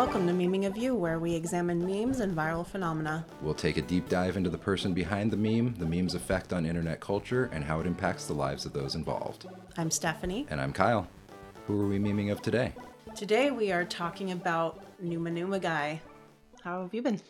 Welcome to Memeing of You, where we examine memes and viral phenomena. We'll take a deep dive into the person behind the meme, the meme's effect on internet culture, and how it impacts the lives of those involved. I'm Stephanie. And I'm Kyle. Who are we memeing of today? Today we are talking about Numa Numa Guy. How have you been?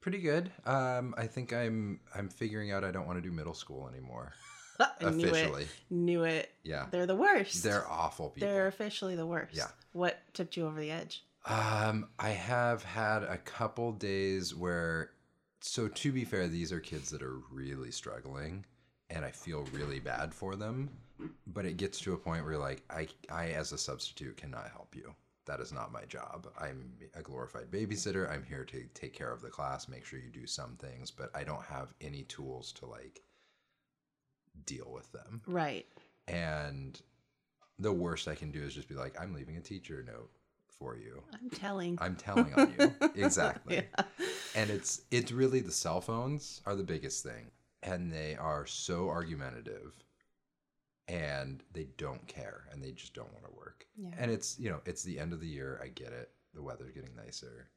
Pretty good. Um, I think I'm I'm figuring out I don't want to do middle school anymore. I knew Officially. it. Knew it. Yeah. They're the worst. They're awful people. They're officially the worst. Yeah. What tipped you over the edge? Um, I have had a couple days where, so to be fair, these are kids that are really struggling, and I feel really bad for them. But it gets to a point where, like, I, I as a substitute cannot help you. That is not my job. I'm a glorified babysitter. I'm here to take care of the class, make sure you do some things, but I don't have any tools to like deal with them. Right. And the worst I can do is just be like, I'm leaving a teacher note for you. I'm telling. I'm telling on you. exactly. And it's it's really the cell phones are the biggest thing. And they are so argumentative and they don't care and they just don't want to work. Yeah. And it's, you know, it's the end of the year. I get it. The weather's getting nicer,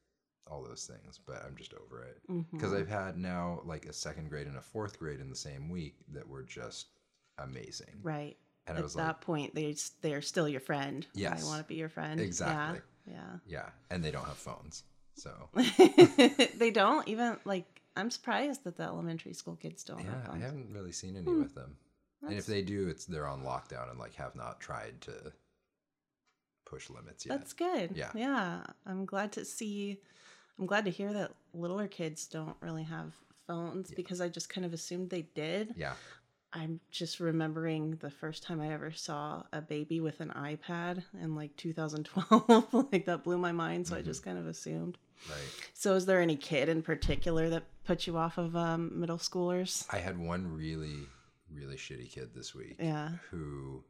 all those things, but I'm just over it. Because Mhm. I've had now like a second grade and a fourth grade in the same week that were just amazing. Right. And At I was that like, point, they they're still your friend. Yes. I want to be your friend. Exactly. Yeah. yeah. And they don't have phones. So they don't even like. I'm surprised that the elementary school kids don't. have Yeah, I haven't really seen any Hmm. with them. And if they do, it's they're on lockdown and like have not tried to push limits yet. That's good. Yeah. Yeah. I'm glad to see I'm glad to hear that littler kids don't really have phones Yeah. because I just kind of assumed they did. yeah, I'm just remembering the first time I ever saw a baby with an iPad in like 2012. like that blew my mind, so I Mhm. just kind of assumed. right. So is there any kid in particular that put you off of um, middle schoolers? I had one really, really shitty kid this week Yeah. who,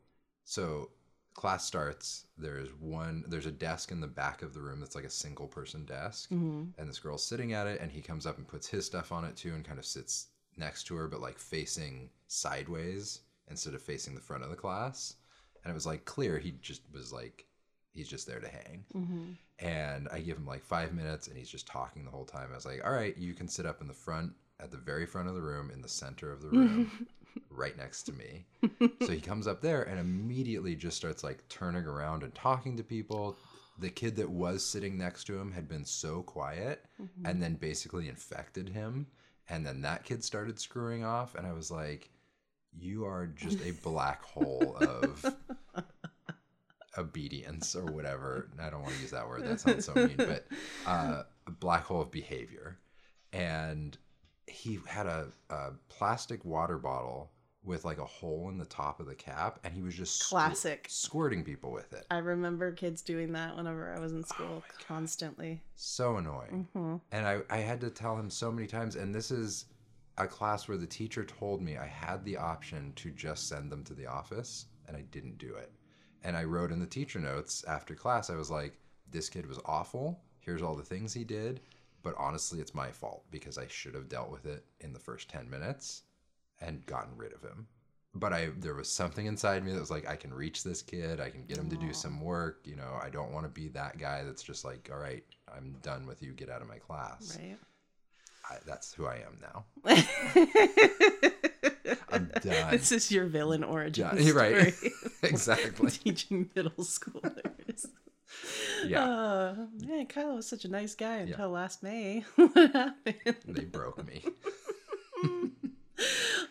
so class starts. There's one. There's a desk in the back of the room that's like a single person desk, hmm and this girl's sitting at it, and he comes up and puts his stuff on it too, and kind of sits next to her, but like facing sideways instead of facing the front of the class. And it was like clear he just was like, he's just there to hang. hmm And I give him like five minutes, and he's just talking the whole time. I was like, all right, you can sit up in the front, at the very front of the room, in the center of the room, right next to me. So he comes up there and immediately just starts like turning around and talking to people. The kid that was sitting next to him had been so quiet Mm-hmm. and then basically infected him. And then that kid started screwing off. And I was like, you are just a black hole of obedience or whatever. I don't want to use that word. That sounds so mean, but uh, a black hole of behavior. And he had a, a plastic water bottle with like a hole in the top of the cap, and he was just squir- Classic. squirting people with it. I remember kids doing that whenever I was in Oh school constantly. So annoying. hmm And I, I had to tell him so many times, and this is a class where the teacher told me I had the option to just send them to the office, and I didn't do it. And I wrote in the teacher notes after class, I was like, this kid was awful. Here's all the things he did. But honestly, it's my fault because I should have dealt with it in the first 10 minutes and gotten rid of him. But I there was something inside me that was like, I can reach this kid. I can get him to do some work. You know, I don't want to be that guy that's just like, all right, I'm done with you. Get out of my class. Right. I, that's who I am now. I'm done. This is your villain origin Done. You're right. story. exactly. Teaching middle schoolers. Yeah. Uh, man, Kyle was such a nice guy Yeah. until last May. what happened? They broke me.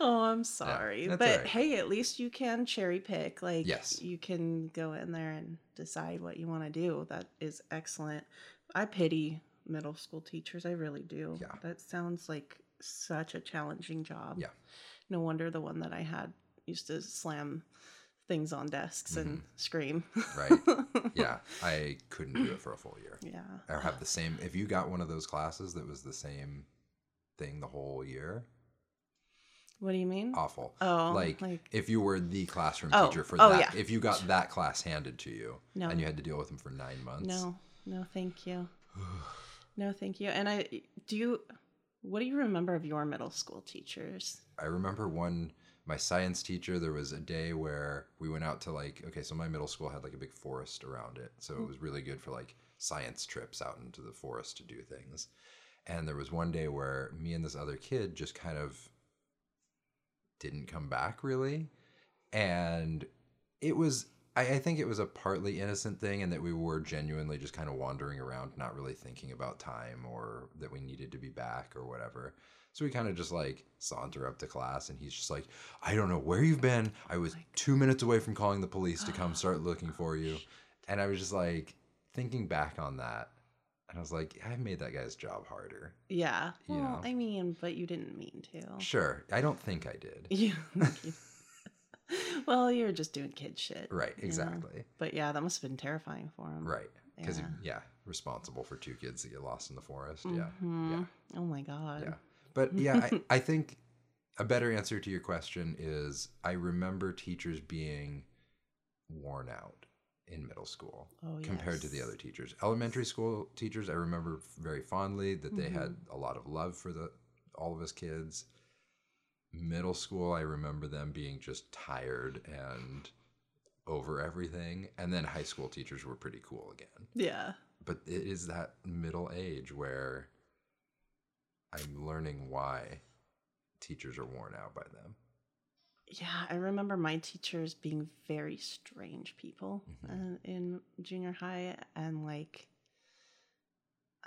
Oh, I'm sorry. that's but right. hey, at least you can cherry pick. Like, Yes. you can go in there and decide what you want to do. That is excellent. I pity middle school teachers. I really do. Yeah. That sounds like such a challenging job. Yeah. No wonder the one that I had used to slam things on desks and scream. Mm-hmm. Right. Yeah. I couldn't do it for a full year. yeah. Or have the same. If you got one of those classes that was the same thing the whole year, What do you mean? awful. Oh, like, like- if you were the classroom Oh, teacher for oh, that, yeah. if you got that class handed to you No. and you had to deal with them for nine months, No, no, thank you. no, thank you. And I do you. What do you remember of your middle school teachers? I remember one my science teacher there was a day where we went out to like okay so my middle school had like a big forest around it so it mm. was really good for like science trips out into the forest to do things. And there was one day where me and this other kid just kind of didn't come back really. And it was, I, I think it was a partly innocent thing, and that we were genuinely just kind of wandering around, not really thinking about time or that we needed to be back or whatever. So we kind of just like saunter up to class, and he's just like, I don't know where you've been. I was two minutes away from calling the police to come start looking for you. And I was just like thinking back on that. And I was like, I made that guy's job harder. Yeah. You Well, know. I mean, but you didn't mean to. Sure. I don't think I did. Yeah. well, you were just doing kid shit. Right. you know? Exactly. But yeah, that must have been terrifying for him. Right. Because, Yeah. yeah. responsible for two kids that get lost in the forest. Yeah. Mhm. Oh my god. Yeah. But yeah, I, I think a better answer to your question is I remember teachers being worn out in middle school Oh, compared to the other teachers. Elementary school teachers, I remember very fondly that they had Mm-hmm. a lot of love for the all of us kids. Middle school, I remember them being just tired and over everything. And then high school teachers were pretty cool again Yeah. but it is that middle age where I'm learning why teachers are worn out by them. Yeah, I remember my teachers being very strange people Mhm. uh, in junior high, and like,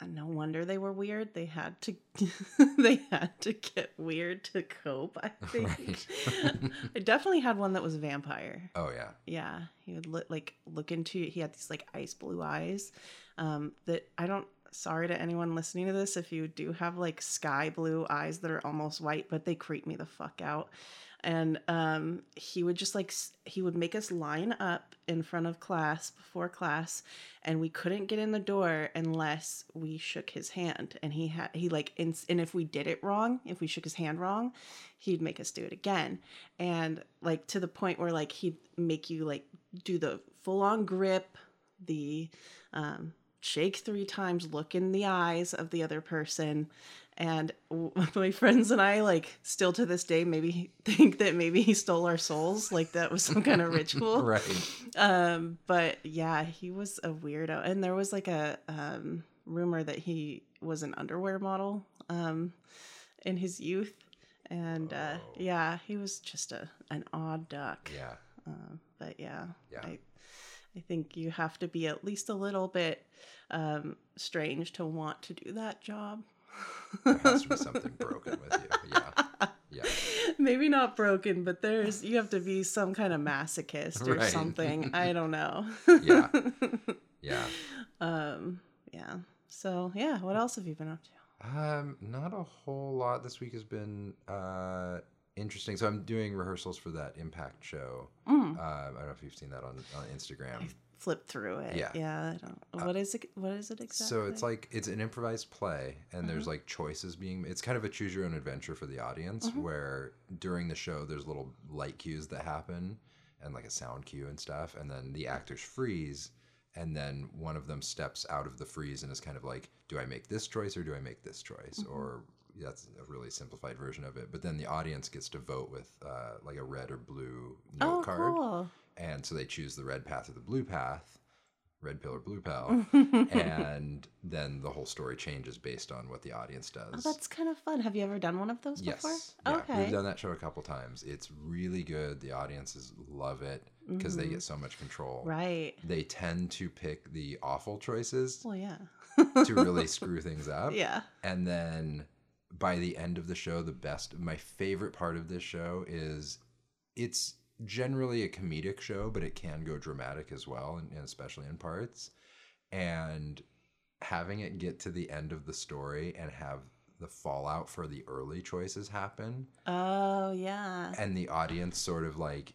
uh, no wonder they were weird. They had to, they had to get weird to cope. I think. Right. I definitely had one that was a vampire. Oh yeah, Yeah, he would look like look into. He had these like ice blue eyes. Um, that I don't. Sorry to anyone listening to this if you do have like sky blue eyes that are almost white, but they creep me the fuck out. And um, he would just like he would make us line up in front of class before class, and we couldn't get in the door unless we shook his hand. And he had he like ins- and if we did it wrong, if we shook his hand wrong, he'd make us do it again and like to the point where like he'd make you like do the full on grip the um shake three times look in the eyes of the other person and my friends and i like still to this day maybe think that maybe he stole our souls like that was some kind of ritual right. um but yeah he was a weirdo and there was like a um rumor that he was an underwear model um in his youth and uh Oh. yeah he was just a an odd duck Yeah, um but yeah Yeah. i i think you have to be at least a little bit um strange to want to do that job there has to be something broken with you. Yeah, yeah. maybe not broken but there's you have to be some kind of masochist or Right. something i don't know Yeah. Yeah. um yeah so yeah what else have you been up to Um, not a whole lot. This week has been uh interesting. So I'm doing rehearsals for that Impact show. mm. Uh, I don't know if you've seen that on on Instagram. flip through it Yeah. yeah i don't what is it what is it exactly So it's like it's an improvised play, and there's like choices being. It's kind of a choose your own adventure for the audience, where during the show there's little light cues that happen, and like a sound cue and stuff, and then the actors freeze, and then one of them steps out of the freeze and is kind of like, do I make this choice or do I make this choice? Or that's a really simplified version of it. But then the audience gets to vote with uh, like a red or blue note oh card. cool And so they choose the red path or the blue path, red pill or blue pill. and then the whole story changes based on what the audience Oh, does. that's kind of fun. Have you ever done one of those yes. before? Yeah, okay. We've done that show a couple times. It's really good. The audiences love it because they get so much control. Mm-hmm. Right. They tend to pick the awful choices Well, yeah. to really screw things up. Yeah. And then by the end of the show, the best, my favorite part of this show is it's generally a comedic show, but it can go dramatic as well, and, and especially in parts. And having it get to the end of the story and have the fallout for the early choices happen, Oh, yeah. and the audience sort of like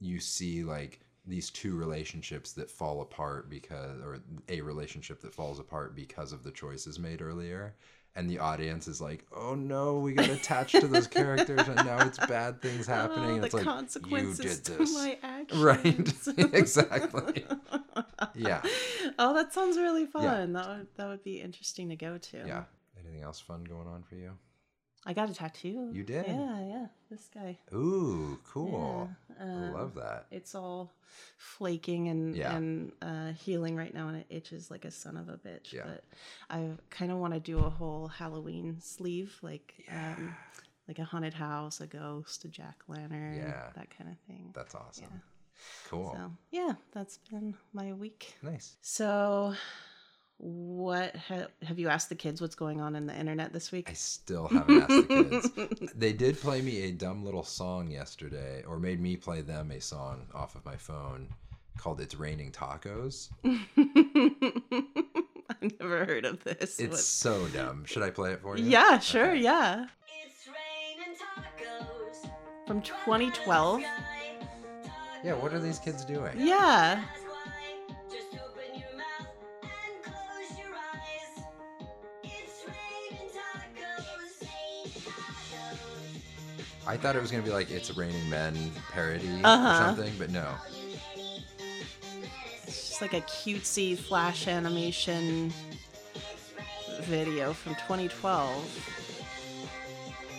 you see like these two relationships that fall apart because or a relationship that falls apart because of the choices made earlier and the audience is like oh no we got attached to those characters and now it's bad things oh, happening. Oh, and it's like you did this. my actions. right. Exactly. Yeah. Oh, that sounds really fun. That would that would be interesting to go to. yeah. Anything else fun going on for you I got a tattoo. You did? Yeah, yeah. This guy. Ooh, cool. Yeah, I uh, love that. It's all flaking and Yeah. and uh, healing right now, and it itches like a son of a bitch. Yeah. But I kind of want to do a whole Halloween sleeve, like um, like a haunted house, a ghost, a jack lantern, Yeah. that kind of thing. That's awesome. Yeah. Cool. So yeah, that's been my week. Nice. So, what ha- have you asked the kids what's going on in the internet this week? I still haven't asked the kids. They did play me a dumb little song yesterday, or made me play them a song off of my phone called It's Raining Tacos. I've never heard of this. It's What- so dumb. Should I play it for you? yeah, sure, Okay. yeah. It's raining tacos. From 2012. Yeah, what are these kids doing? Yeah. I thought it was gonna be like It's Raining Men parody Uh-huh. or something, but no. It's just like a cutesy flash animation video from 2012.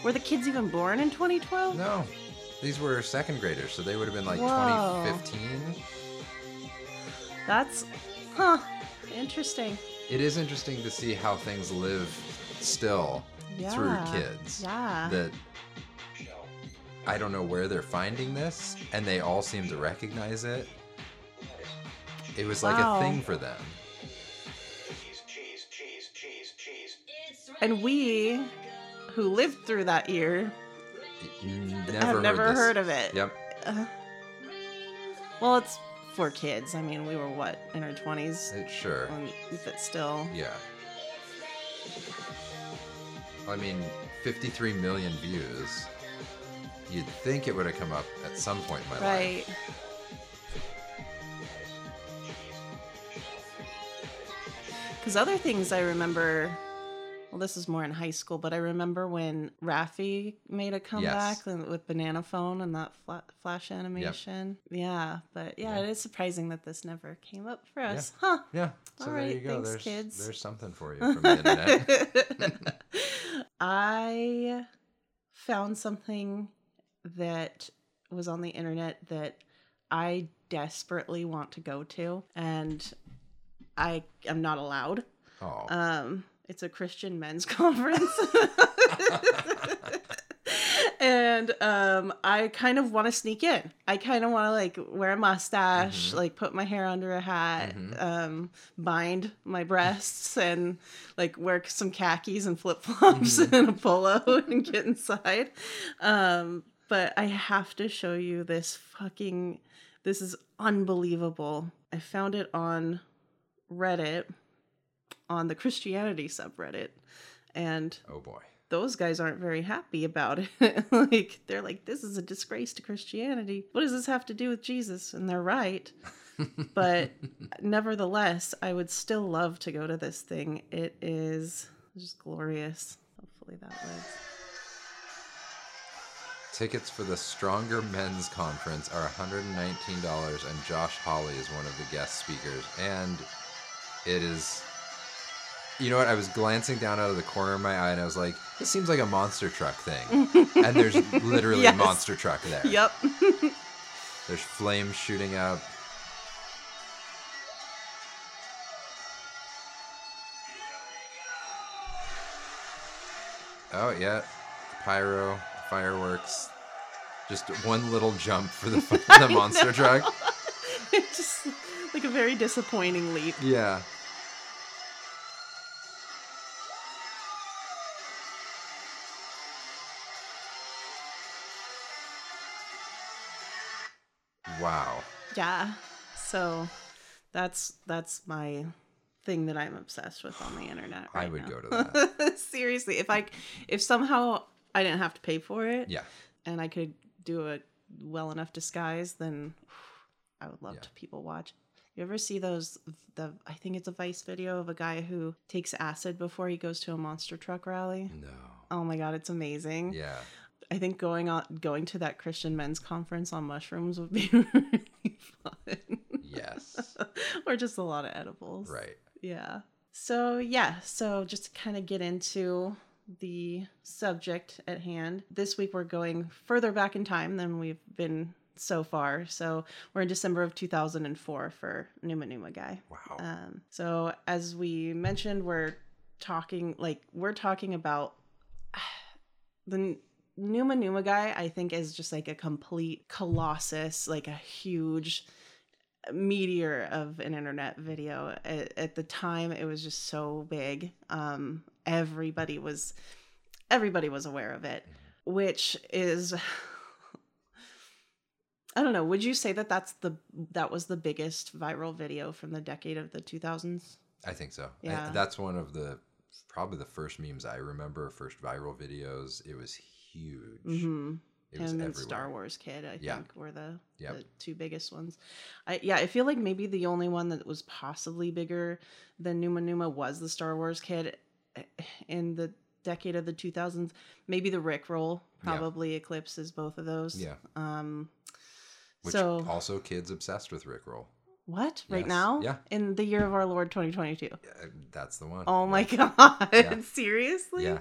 Were the kids even born in 2012? No. These were second graders, so they would have been like Whoa. 2015. That's, huh, interesting. It is interesting to see how things live still through kids. Yeah. That I don't know where they're finding this, and they all seem to recognize it. It was like Wow. a thing for them. And we, who lived through that year, never have never this. heard of it. Yep. Uh, well, it's for kids. I mean, we were what in our 20s, sure. um, but still. Yeah. I mean, 53 million views. You'd think it would have come up at some point in my life. Right. Because other things I remember, well, this is more in high school, but I remember when Raffi made a comeback and- with Banana Phone and that fla- flash animation. Yeah, but yeah, Yeah. it is surprising that this never came up for us. Huh. Yeah. So All there right, you go. thanks, there's, kids. there's something for you from the internet. I found something that was on the internet that I desperately want to go to, and I am not allowed. Oh. Um, it's a Christian men's conference. and um I kind of want to sneak in. I kind of want to like wear a mustache, Mhm. like put my hair under a hat, Mhm. um bind my breasts and like wear some khakis and flip-flops Mhm. and a polo and get inside. Um but I have to show you this fucking this is unbelievable. I found it on Reddit on the Christianity subreddit and oh boy. those guys aren't very happy about it. like they're like this is a disgrace to Christianity. What does this have to do with Jesus? And they're right. But nevertheless, I would still love to go to this thing. It is just glorious. Hopefully that lives. Tickets for the Stronger Men's Conference are $119, and Josh Hawley is one of the guest speakers. And it is. You know what? I was glancing down out of the corner of my eye and I was like, this seems like a monster truck thing. and there's literally Yes. a monster truck there. Yep. There's flames shooting up. Oh yeah, pyro, fireworks. Just one little jump for the the monster truck. it's just like a very disappointing leap. Yeah. Wow. Yeah. So that's that's my thing that I'm obsessed with on the internet. I would now. go to that. Seriously, if I if somehow I didn't have to pay for it Yeah. and I could do a well enough disguise, then I would love Yeah. to people watch. You ever see those the I think it's a Vice video of a guy who takes acid before he goes to a monster truck rally? No. Oh my god, it's amazing. Yeah. I think going on going to that Christian men's conference on mushrooms would be really fun. Yes. or just a lot of edibles. Right. Yeah. So yeah, so just to kind of get into the subject at hand. This week we're going further back in time than we've been so far. So we're in December of 2004 for Numa Numa Guy. Wow. Um, so as we mentioned, we're talking like we're talking about the Numa Numa guy. I think is just like a complete colossus, like a huge meteor of an internet video. At, at the time, it was just so big. Um, everybody was everybody was aware of it, which is. I don't know. Would you say that that's the that was the biggest viral video from the decade of the 2000s? I think so. I- Yeah. that's one of the probably the first memes I remember, first viral videos. It was huge. Mm-hmm. It Him and everywhere. Star Wars Kid, I Yeah. think, were the, Yep. the two biggest ones. I yeah, I feel like maybe the only one that was possibly bigger than Numa Numa was the Star Wars Kid eh, in the decade of the 2000s. Maybe the Rick Roll Yeah. probably eclipses both of those. Yeah. Um. Which so also kids obsessed with Rickroll. what right Yes. now? Yeah. In the year of our Lord 2022. Yeah, that's the one. Oh my god! Yeah. Seriously? Yeah.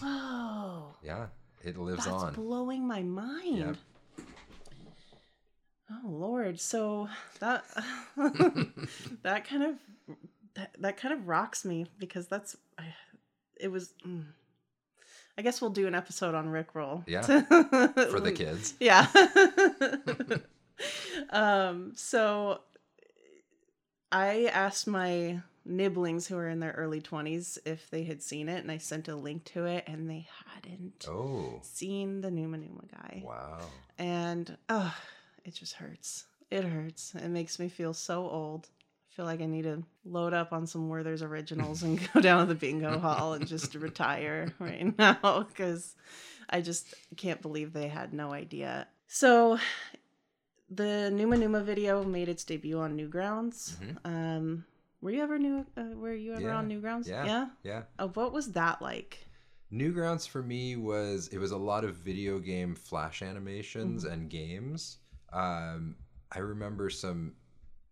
Whoa. Yeah. It lives That's on. blowing my mind. Oh Lord. So that that kind of that, that kind of rocks me because that's it was mm. I guess we'll do an episode on Rickroll. Yeah. For For the kids. Yeah. um so I asked my nibblings who are in their early 20s if they had seen it and I sent a link to it and they hadn't Oh. seen the Numa Numa guy. Wow. And oh, it just hurts. It hurts. It makes me feel so old. I feel like I need to load up on some Werther's originals and go down to the bingo hall and just retire right now because I just can't believe they had no idea. So the Numa Numa video made its debut on Newgrounds. Mhm. Um, were you ever new? Uh, were you ever Yeah. on Newgrounds? Yeah. Yeah. Yeah. Oh, what was that like? Newgrounds for me was it was a lot of video game flash animations Mm-hmm. and games. Um, I remember some.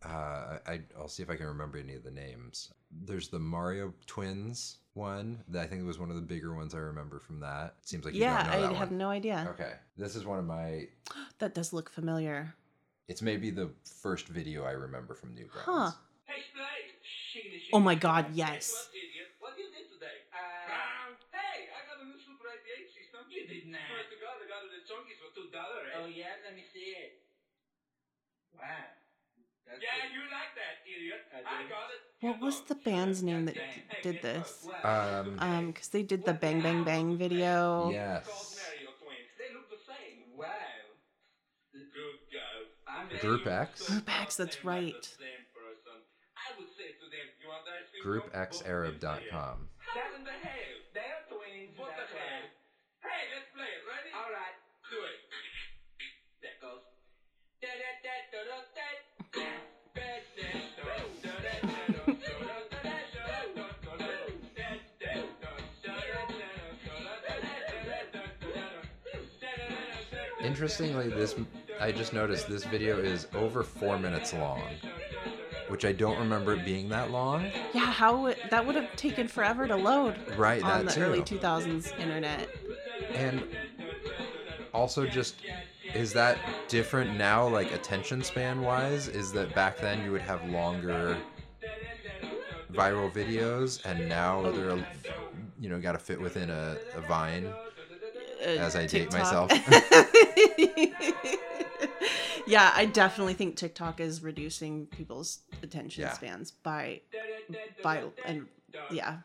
Uh, I I'll see if I can remember any of the names. There's the Mario Twins one. That I think was one of the bigger ones I remember from that. Seems like you yeah, don't know I that have one. no idea. Okay, this is one of my. That does look familiar. It's maybe the first video I remember from Newgrounds. Huh. Hey, Slade! Shiggity, Oh my God, yes. What, idiot? You did today? Uh, hey, I got a new Super 88 system. You did not. Swear to God, I got it at Chunky's for $2, eh? Oh yeah, let me see it. Wow. That's Yeah, you like that, idiot. I I got it. What was the band's name that did this? what? Um, Um, because they did the Bang Bang Bang video. Yes. Called Mario Twins. They look the same. Wow. Good go. I'm They Group X? Group X, that's right. GroupXArab.com. yes. How the hell? They're twins. What the that's. Hey, let's play it. Ready? All right. Do it. There goes. Interestingly, this I just noticed this video is over four minutes long, which I don't remember it being that long. Yeah, how that would have taken forever to load Right, on that the too. early 2000s internet. And also, just is that different now, like attention span wise? Is that back then you would have longer viral videos, and now they're, you know, got to fit within a, a vine? Uh, As I date myself. yeah, I definitely think TikTok is reducing people's attention Yeah. spans by by and yeah,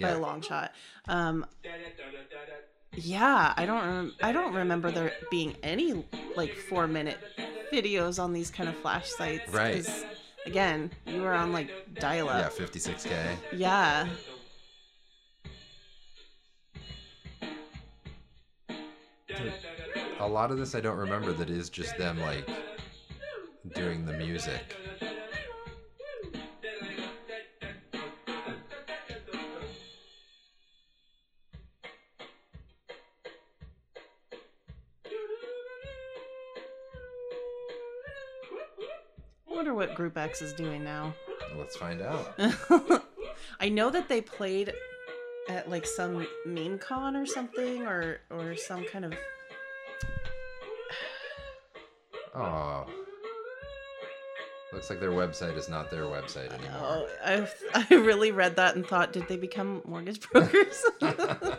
by a long shot. Um, yeah, I don't rem- I don't remember there being any like four minute videos on these kind of flash sites. Right. Again, you were on like dial up. Yeah, 56k. Yeah. A lot of this I don't remember. That is just them like doing the music. I wonder what Group X is doing now. Let's find out. I know that they played at like some meme con or something, or or some kind of Oh. Looks like their website is not their website anymore. Oh, I I really read that and thought, did they become mortgage brokers?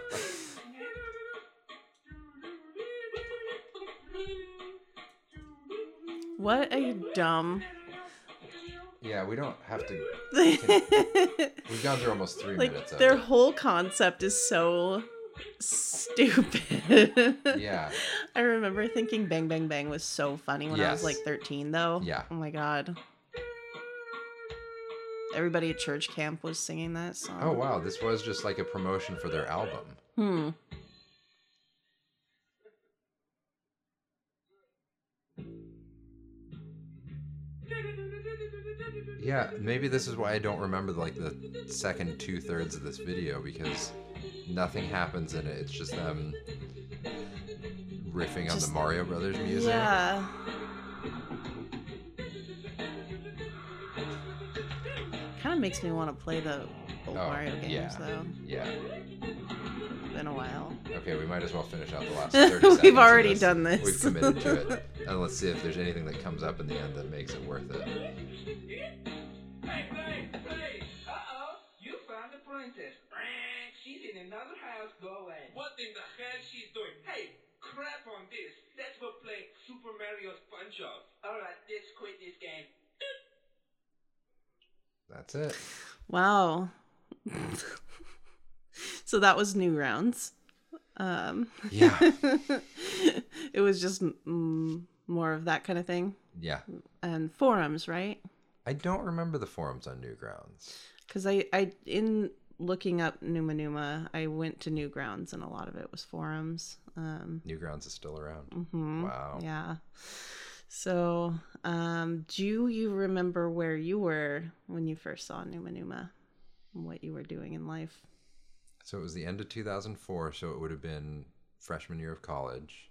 what a dumb. Yeah, we don't have to. We've gone through almost three minutes of their it. whole concept is so stupid. Yeah. I remember thinking Bang Bang Bang was so funny when I was like 13 though. Yeah. Oh my god. Everybody at church camp was singing that song. Oh wow, this was just like a promotion for their album. Hmm. Yeah, maybe this is why I don't remember like the second two thirds of this video because nothing happens in it. It's just them riffing on the Mario Brothers music. Yeah. Kind of makes me want to play the old Oh, Mario games yeah. though. Yeah. Been a while. Okay, we might as well finish out the last 30. We've of already this. done this. We've committed to it. And let's see if there's anything that comes up in the end that makes it worth it. Hey, play, play. Uh-oh, you found the princess. She's in another house. Go away. What in the hell she's doing? Hey, crap on this. Let's go play Super Mario Sponge Off. All right, let's quit this game. That's it. Wow. so that was Newgrounds. Um, Yeah. it was just mm, more of that kind of thing. Yeah. And forums, right? I don't remember the forums on Newgrounds. Because I, I, in looking up Numa Numa, I went to Newgrounds and a lot of it was forums. Um, Newgrounds is still around. mhm, Wow. Yeah. So, um, do you remember where you were when you first saw Numa Numa? and What you were doing in life? So it was the end of 2004, so it would have been freshman year of college.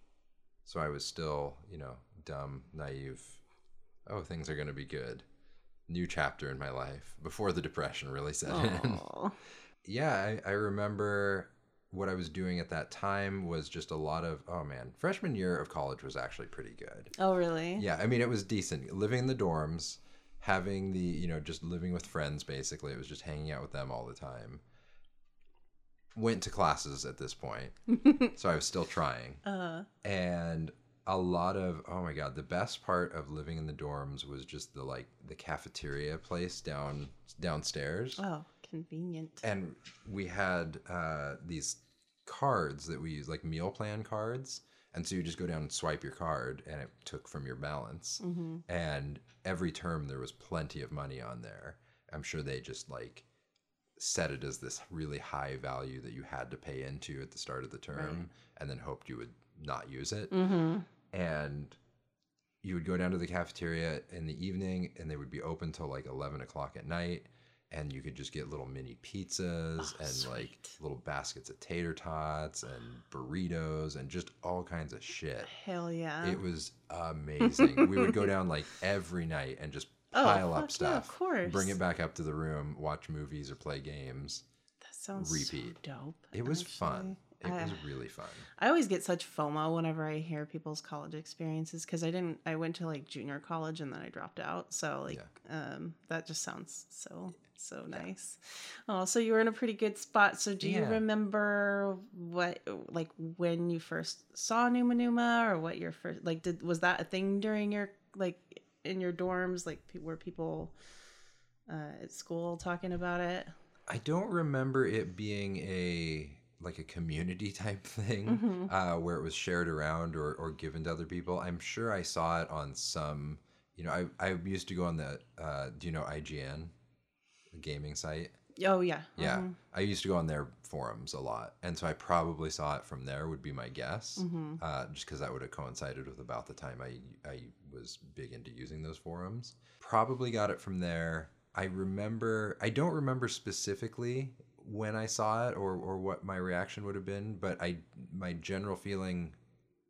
So I was still, you know, dumb, naive. Oh, things are going to be good. New chapter in my life before the depression really set in. Yeah, I, I remember what I was doing at that time was just a lot of, oh man, freshman year of college was actually pretty good. Oh, really? Yeah, I mean, it was decent. Living in the dorms, having the, you know, just living with friends basically. It was just hanging out with them all the time. Went to classes at this point, so I was still trying. Uh, And a lot of, oh my God, the best part of living in the dorms was just the like the cafeteria place down downstairs. oh, convenient. And we had uh, these cards that we use, like meal plan cards. And so you just go down and swipe your card, and it took from your balance. hmm And every term there was plenty of money on there. I'm sure they just like set it as this really high value that you had to pay into at the start of the term, Right. and then hoped you would not use it. hmm And you would go down to the cafeteria in the evening, and they would be open till like 11 o'clock at night. And you could just get little mini pizzas Oh, and like little baskets of tater tots and burritos and just all kinds of shit. Hell yeah. It was amazing. we would go down like every night and just Oh, pile fuck up yeah, stuff, of course. bring it back up to the room, watch movies or play games. that sounds repeat. So dope. It was fun. It was really fun. I always get such FOMO whenever I hear people's college experiences because I didn't. I went to like junior college and then I dropped out. So like, um, that just sounds so so nice. Oh, so you were in a pretty good spot. So do you remember what like when you first saw Numa Numa or what your first like did was that a thing during your like in your dorms like were people uh, at school talking about it? I don't remember it being a like a community type thing Mhm. uh, where it was shared around or, or given to other people. I'm sure I saw it on some. You know, I I used to go on the. Uh, do you know IGN, the gaming site? Oh yeah. Yeah, Mhm. I used to go on their forums a lot, and so I probably saw it from there. Would be my guess, Mhm. uh, just because that would have coincided with about the time I I was big into using those forums. Probably got it from there. I remember. I don't remember specifically when I saw it or or what my reaction would have been, but I my general feeling,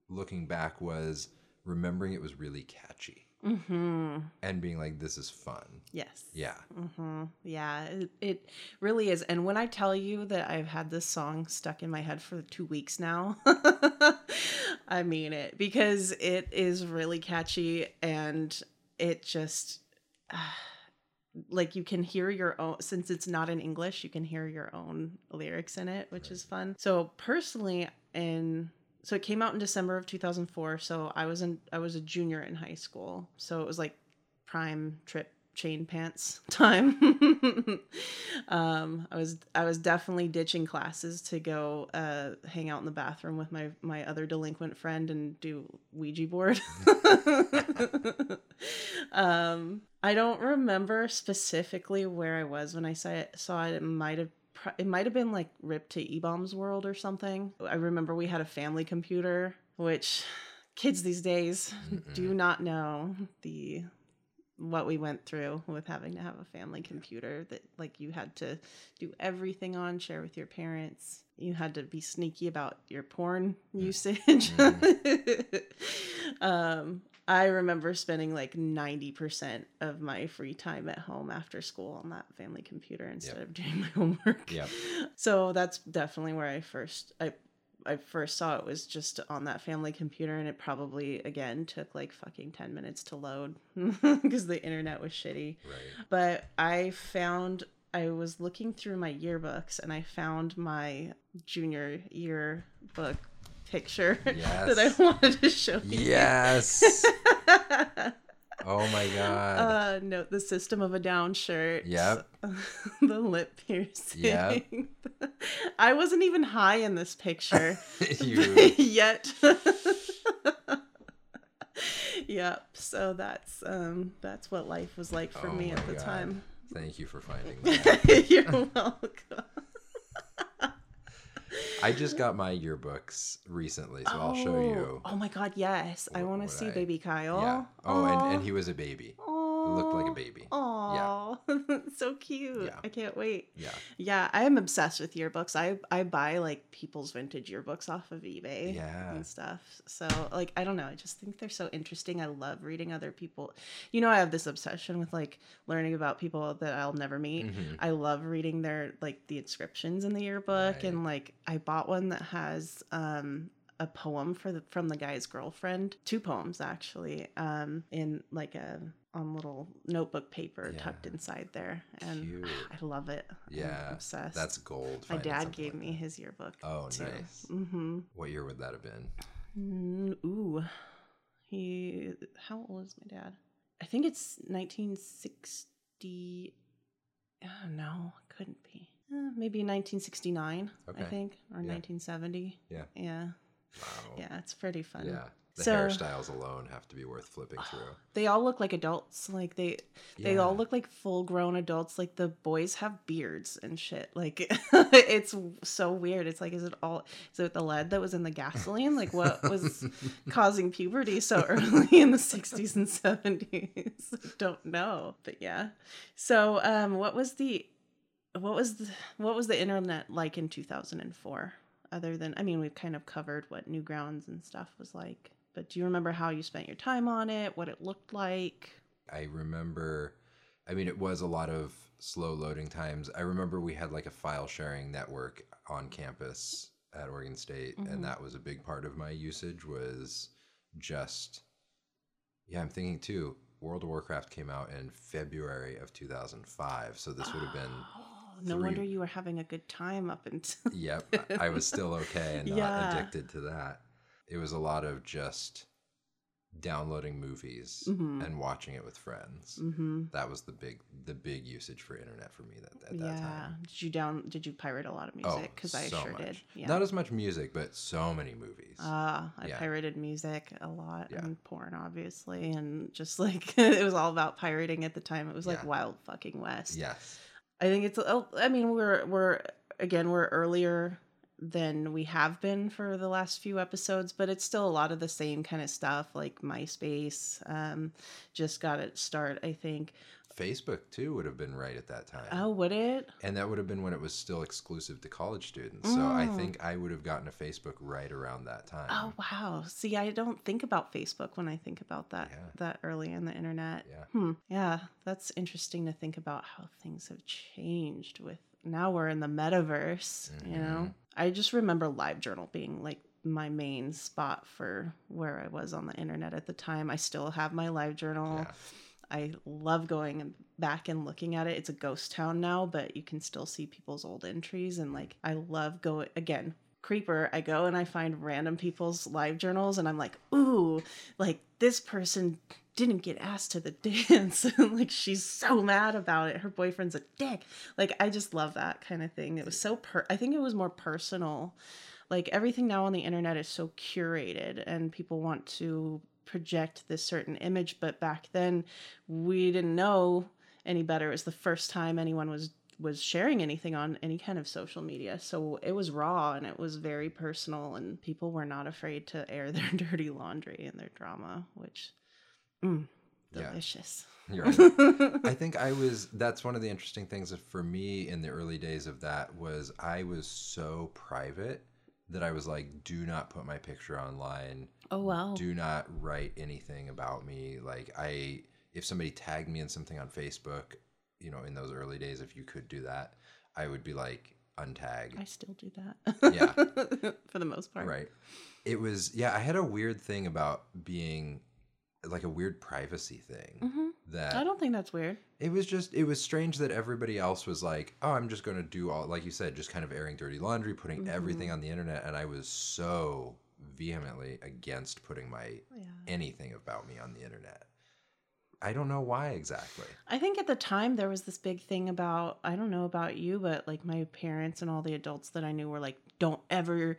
looking back, was remembering it was really catchy. Mm-hmm. and being like, this is fun. Yes. Yeah. Mm-hmm. Yeah, it, it really is. And when I tell you that I've had this song stuck in my head for two weeks now, I mean it because it is really catchy and it just. Like you can hear your own since it's not in english you can hear your own lyrics in it which is fun. So personally in so it came out in december of 2004 so i was in i was a junior in high school. So it was like prime Tripp chain pants time. Um i was i was definitely ditching classes to go uh hang out in the bathroom with my my other delinquent friend and do ouija board. Um i don't remember specifically where i was when i saw it saw it. It might have it might have been like ripped to eBaum's World or something. I remember we had a family computer which kids these days do not know the what we went through with having to have a family computer that like you had to do everything on share with your parents. You had to be sneaky about your porn usage. Um i remember spending like 90% of my free time at home after school on that family computer instead of doing my homework. Yep. so that's definitely where i first i I first saw it was just on that family computer, and it probably again took like fucking 10 minutes to load because the internet was shitty. Right. But I found, I was looking through my yearbooks and I found my junior yearbook picture that I wanted to show you. Yes. oh my god. Uh, note the system of a down shirt. Yep. the lip piercing. Yep. I wasn't even high in this picture. yet. yep. So that's um that's what life was like for Oh me at the God. time. Thank you for finding that. You're welcome. I just got my yearbooks recently, so I'll show oh, you. Oh my god, yes. I want to see I- baby Kyle. Yeah. Oh, and, and he was a baby. Oh, looked like a baby. Oh, so cute. Yeah. I can't wait. Yeah. Yeah, I am obsessed with yearbooks. I I buy like people's vintage yearbooks off of eBay Yeah. and stuff. So like I don't know, I just think they're so interesting. I love reading other people. You know, I have this obsession with like learning about people that I'll never meet. Mhm. I love reading their like the inscriptions in the yearbook Right. and like I bought one that has um a poem for the from the guy's girlfriend. Two poems actually. Um in like a on little notebook paper Yeah. tucked inside there. And Cute. I love it. I'm Yeah. obsessed. That's gold. my dad gave like me that. his yearbook. Oh, too. nice. Mm-hmm. What year would that have been? Mm, ooh, he. How old is my dad? I think it's 1960. Oh, no, couldn't be. Uh, maybe 1969. okay. I think, or Yeah. 1970. Yeah. Yeah, Wow. yeah, it's pretty fun. Yeah. The So- hairstyles alone have to be worth flipping through. They all look like adults. Like they, they all look like full grown adults. Like the boys have beards and shit. Like it's so weird. It's like, is it all? Is it the lead that was in the gasoline? Like what was causing puberty so early in the 60s and 70s? Don't know. But yeah. So um, what was the, what was the, what was the internet like in 2004? Other than, I mean, we've kind of covered what Newgrounds and stuff was like. But do you remember how you spent your time on it? What it looked like? I remember, I mean, it was a lot of slow loading times. I remember we had like a file sharing network on campus at Oregon State, Mhm. and that was a big part of my usage. Was just, yeah, I'm thinking too. World of Warcraft came out in February of 2005, so this would have been. Oh, no wonder you were having a good time up until. Yep, I was still okay and not Yeah. addicted to that. It was a lot of just downloading movies Mhm. and watching it with friends. hmm That was the big the big usage for internet for me that, at that time. Yeah. time. Did you down? Did you pirate a lot of Oh, music? Because I so sure much. did. Yeah. Not as much music, but so many movies. Ah, I Yeah. pirated music a lot Yeah. and porn, obviously, and just like it was all about pirating at the time. It was like wild fucking west. yes. I think it's. oh, I mean, we're we're again we're earlier than we have been for the last few episodes, but it's still a lot of the same kind of stuff. Like MySpace, um, just got its start. I think Facebook too would have been right at that time. Oh, would it? And that would have been when it was still exclusive to college students. So I Mm. think I would have gotten a Facebook right around that time. Oh wow. See, I don't think about Facebook when I think about that Yeah. that early in the internet. Yeah. Hmm. Yeah, that's interesting to think about how things have changed with now we're in the metaverse, you know. I just remember LiveJournal being like my main spot for where I was on the internet at the time. I still have my LiveJournal. Yeah. I love going back and looking at it. It's a ghost town now, but you can still see people's old entries. And like, I love going again. Creeper, I go and I find random people's live journals, and I'm like, ooh, like this person didn't get asked to the dance. and like, she's so mad about it. Her boyfriend's a dick. Like, I just love that kind of thing. It was so, per, I think it was more personal. Like, everything now on the internet is so curated, and people want to project this certain image but back then we didn't know any better it was the first time anyone was was sharing anything on any kind of social media so it was raw and it was very personal and people were not afraid to air their dirty laundry and their drama which mm, Yeah. delicious You're right. I think I was. That's one of the interesting things for me in the early days of that was I was so private that I was like, do not put my picture online. oh wow Do not write anything about me. Like I, if somebody tagged me in something on Facebook, you know, in those early days, if you could do that, I would be like, untag. i still do that yeah for the most part Right. It was yeah, I had a weird thing about being like a weird privacy thing Mhm. That i don't think that's weird it was just it was strange that everybody else was like, "Oh, I'm just going to do all like you said, just kind of airing dirty laundry, putting Mm-hmm. everything on the internet." And I was so vehemently against putting my yeah anything about me on the internet. I don't know why exactly. I think at the time there was this big thing about I don't know about you, but like my parents and all the adults that I knew were like, don't ever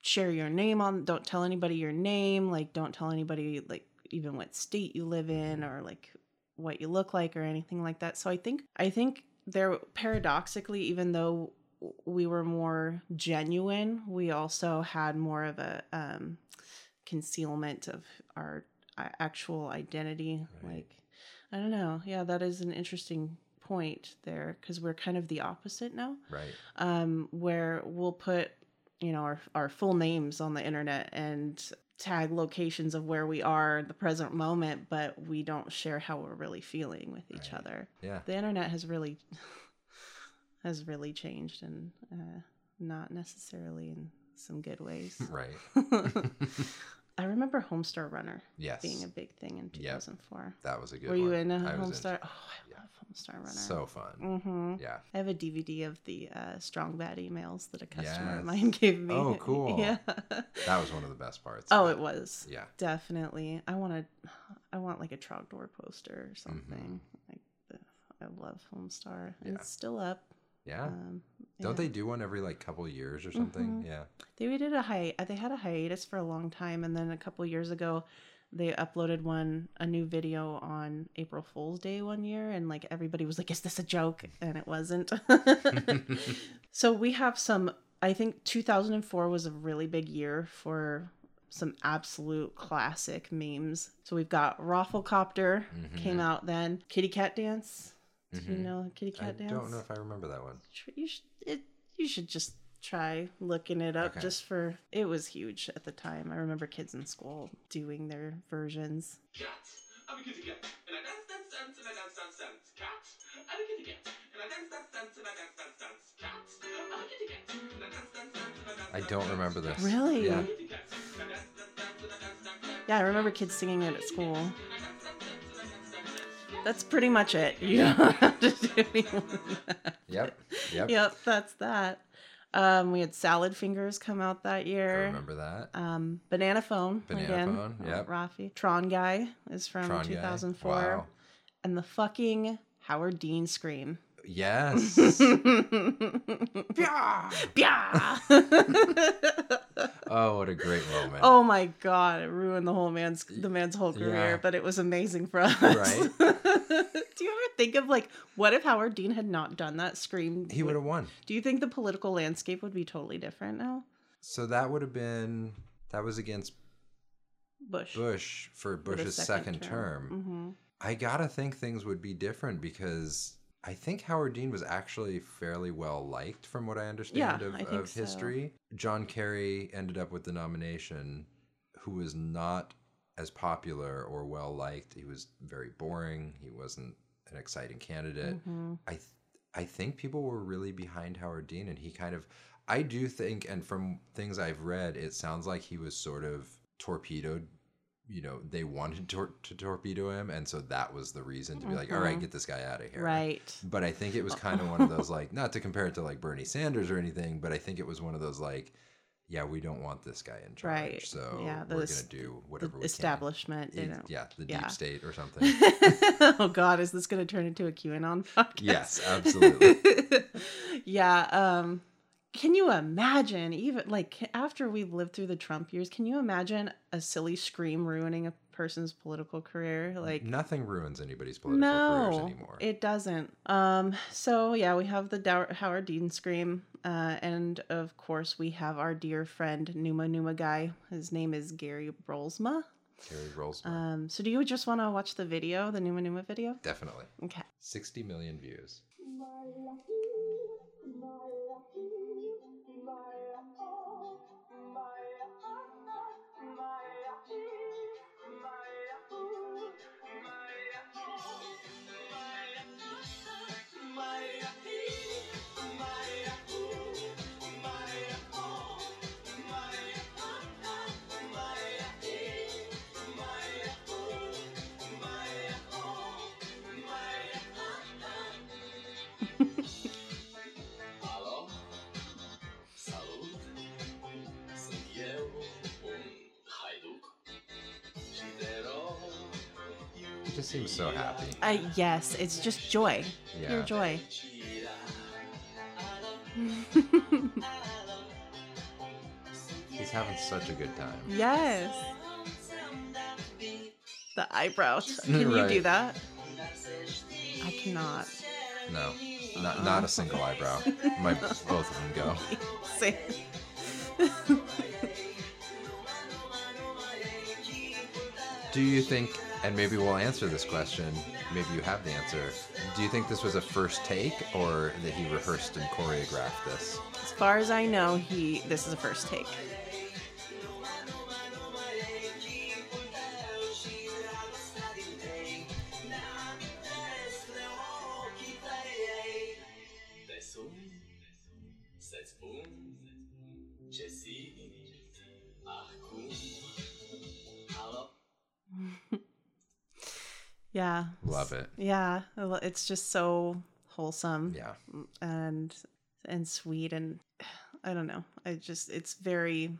share your name on don't tell anybody your name, like don't tell anybody like even what state you live in or like what you look like or anything like that. So I think I think there paradoxically, even though we were more genuine, we also had more of a um concealment of our uh, actual identity Right. like I don't know. Yeah, that is an interesting point there because we're kind of the opposite now, Right. um, where we'll put, you know, our, our full names on the internet and tag locations of where we are in the present moment, but we don't share how we're really feeling with each Right. other. Yeah. The internet has really has really changed and uh, not necessarily in some good ways. Right. I remember Homestar Runner yes. being a big thing in Yep. 2004. that was a good Were you in a Homestar? Oh, I Yeah. love Homestar Runner. So fun. Mm-hmm. Yeah. I have a DVD of the uh, strong bad emails that a customer Yes. of mine gave me. Oh, cool. yeah. That was one of the best parts. oh, it was. Yeah. Definitely. I want to. I want like a Trogdor poster or Mm-hmm. something. Like, the, I love Homestar, Yeah. it's still up. Yeah. Um, Don't yeah. they do one every like couple years or something? Mhm. Yeah. They did a hi. They had a hiatus for a long time, and then a couple years ago, they uploaded one a new video on April Fool's Day one year, and like everybody was like, "Is this a joke?" And it wasn't. so we have some. I think 2004 was a really big year for some absolute classic memes. So we've got Rafflecopter came out then. Kitty Cat Dance. Do you Mhm. know Kitty I Cat Dance? I don't know if I remember that one. you should it, you should just try looking it up Okay. just for it was huge at the time i remember kids in school doing their versions Cat, I'm a kitty cat, and I dance, dance, dance, and I dance, dance, dance. Cat, I'm a kitty cat, and I dance, dance, dance, and I dance, dance, dance. Cat, I'm a kitty cat, and I dance, dance, dance, and I dance, I dance, don't remember this. Really? Yeah. I I yeah i remember kids singing it at school that's pretty much it you don't have to do any more than that. Yep. Yep. yep that's that um we had salad fingers come out that I year remember that. um banana phone Banana again Phone, uh, yep. rafi tron guy is from Tron Guy. 2004 Wow. and the fucking howard dean scream Yes. Yeah. oh, what a great moment. oh my god, it ruined the whole man's the man's whole career, Yeah. but it was amazing for us. Right. Do you ever think of like what if Howard Dean had not done that scream? He would have won. Do you think the political landscape would be totally different now? So that would have been that was against Bush. Bush for for the Bush's second, term. hmm I gotta think things would be different because I think Howard Dean was actually fairly well liked from what I understand Yeah, of, I of so. history. John Kerry ended up with the nomination, who was not as popular or well liked. He was very boring. He wasn't an exciting candidate. Mhm. I th- I think people were really behind Howard Dean, and he kind of I do think, and from things I've read, it sounds like he was sort of torpedoed. You know, they wanted tor- to torpedo him, and so that was the reason to be like, "All right, Mhm. get this guy out of here." Right. But I think it was kind of one of those like, not to compare it to like Bernie Sanders or anything, but I think it was one of those like, yeah, we don't want this guy in charge, Right. so Yeah, we're gonna do The whatever we establishment, can. you know. Yeah, the yeah. deep state or something. oh God, is this going to turn into a QAnon podcast? yes, absolutely. yeah. Um, can you imagine, even like after we've lived through the Trump years, can you imagine a silly scream ruining a person's political career? Like, Nothing ruins anybody's political careers no, anymore. it doesn't. Um, so yeah, we have the Dow- Howard Dean scream, uh, and of course we have our dear friend Numa Numa guy. His name is Gary Brolsma. Carrie rolls. Um, so do you just want to watch the video, the Numa Numa video? Definitely. Okay. 60 million views. Seems so happy. Uh, yes, it's just joy. Pure joy. He's having such a good time. yes. The eyebrow. Can you do that? I cannot. No, not not a single eyebrow. My both of them go. Say. Do you think, and maybe we'll answer this question, maybe you have the answer. Do you think this was a first take or that he rehearsed and choreographed this? As far as I know, he this is a first take. Yeah, it's just so wholesome Yeah. and and sweet and I don't know. I just it's very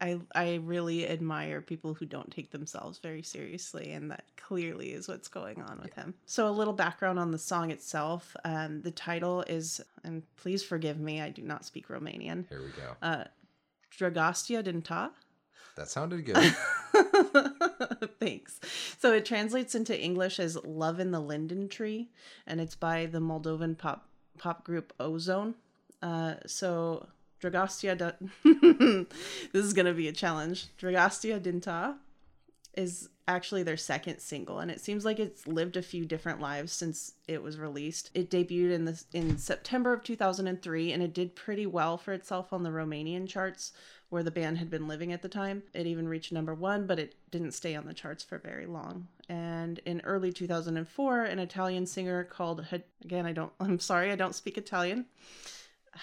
I I really admire people who don't take themselves very seriously and that clearly is what's going on with him. So a little background on the song itself. Um the title is and please forgive me, I do not speak Romanian. Here we go. Uh Dragostea din ta. That sounded good. Thanks. So it translates into English as "Love in the Linden Tree," and it's by the Moldovan pop pop group O-Zone. Uh, so Dragostea, da- this is gonna be a challenge. Dragostea Dinta is actually their second single, and it seems like it's lived a few different lives since it was released. It debuted in the in September of 2003, and it did pretty well for itself on the Romanian charts, where the band had been living at the time. It even reached number one, but it didn't stay on the charts for very long. And in early 2004, an Italian singer called again, I don't, I'm sorry, I don't speak Italian.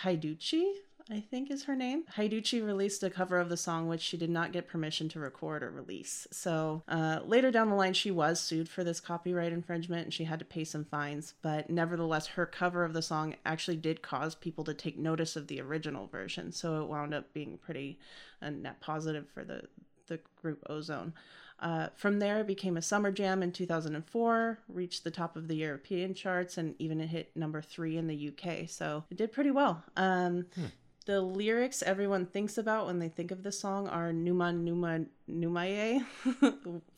Haiducii, I think is her name. Haiducii released a cover of the song, which she did not get permission to record or release. So uh, later down the line, she was sued for this copyright infringement and she had to pay some fines. But nevertheless, her cover of the song actually did cause people to take notice of the original version. So it wound up being pretty a net positive for the, the group O-Zone. Uh, from there, it became a summer jam in 2004, reached the top of the European charts, and even it hit number three in the UK. So it did pretty well. Um, The lyrics everyone thinks about when they think of this song are Numa Numa Numaye,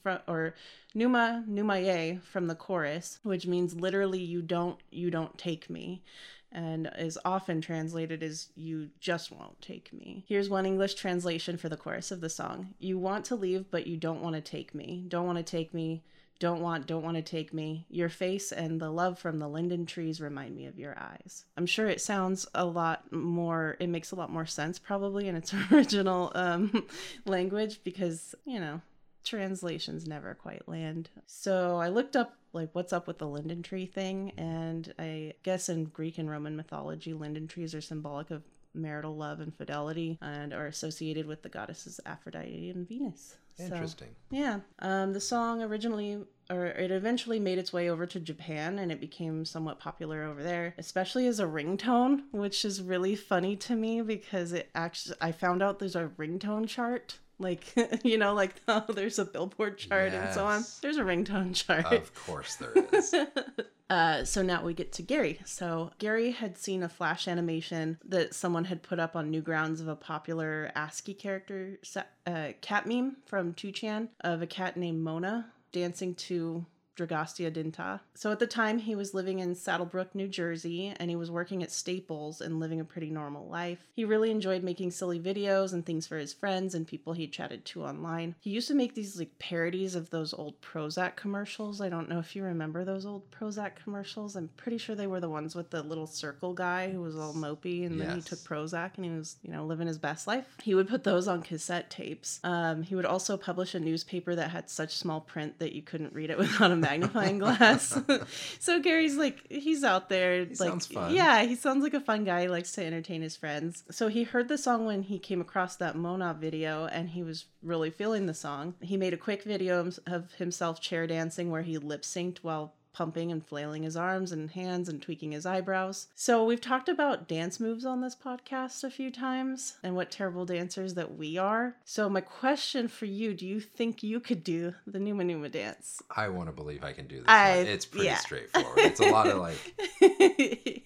or Numa Numaye from the chorus, which means literally "you don't you don't take me." and is often translated as you just won't take me. Here's one English translation for the chorus of the song. You want to leave but you don't want to take me. Don't want to take me. Don't want, don't want to take me. Your face and the love from the linden trees remind me of your eyes. I'm sure it sounds a lot more, it makes a lot more sense probably in its original um, language because, you know, translations never quite land. So I looked up like what's up with the linden tree thing and I guess in Greek and Roman mythology linden trees are symbolic of marital love and fidelity and are associated with the goddesses Aphrodite and Venus. So, Interesting. yeah. Um, the song originally, or it eventually made its way over to Japan and it became somewhat popular over there, especially as a ringtone, which is really funny to me because it actually, I found out there's a ringtone chart. Like, you know, like oh, there's a billboard chart and so on. There's a ringtone chart. Of course there is. Uh, so now we get to Gary. So Gary had seen a flash animation that someone had put up on Newgrounds of a popular ASCII character uh, cat meme from 2chan of a cat named Mona dancing to Dragostea Dinta. So at the time, he was living in Saddle Brook, New Jersey, and he was working at Staples and living a pretty normal life. He really enjoyed making silly videos and things for his friends and people he chatted to online. He used to make these like parodies of those old Prozac commercials. I don't know if you remember those old Prozac commercials. I'm pretty sure they were the ones with the little circle guy who was all mopey and then he took Prozac and he was, you know, living his best life. He would put those on cassette tapes. Um, he would also publish a newspaper that had such small print that you couldn't read it without a magnifying glass. so Gary's like, he's out there. like, sounds fun. Yeah, he sounds like a fun guy. He likes to entertain his friends. So he heard the song when he came across that Mona video and he was really feeling the song. He made a quick video of himself chair dancing where he lip synced while pumping and flailing his arms and hands and tweaking his eyebrows. So we've talked about dance moves on this podcast a few times and what terrible dancers that we are. So my question for you, do you think you could do the Numa Numa dance? I want to believe I can do this. I-. It's pretty yeah. straightforward. It's a lot of like,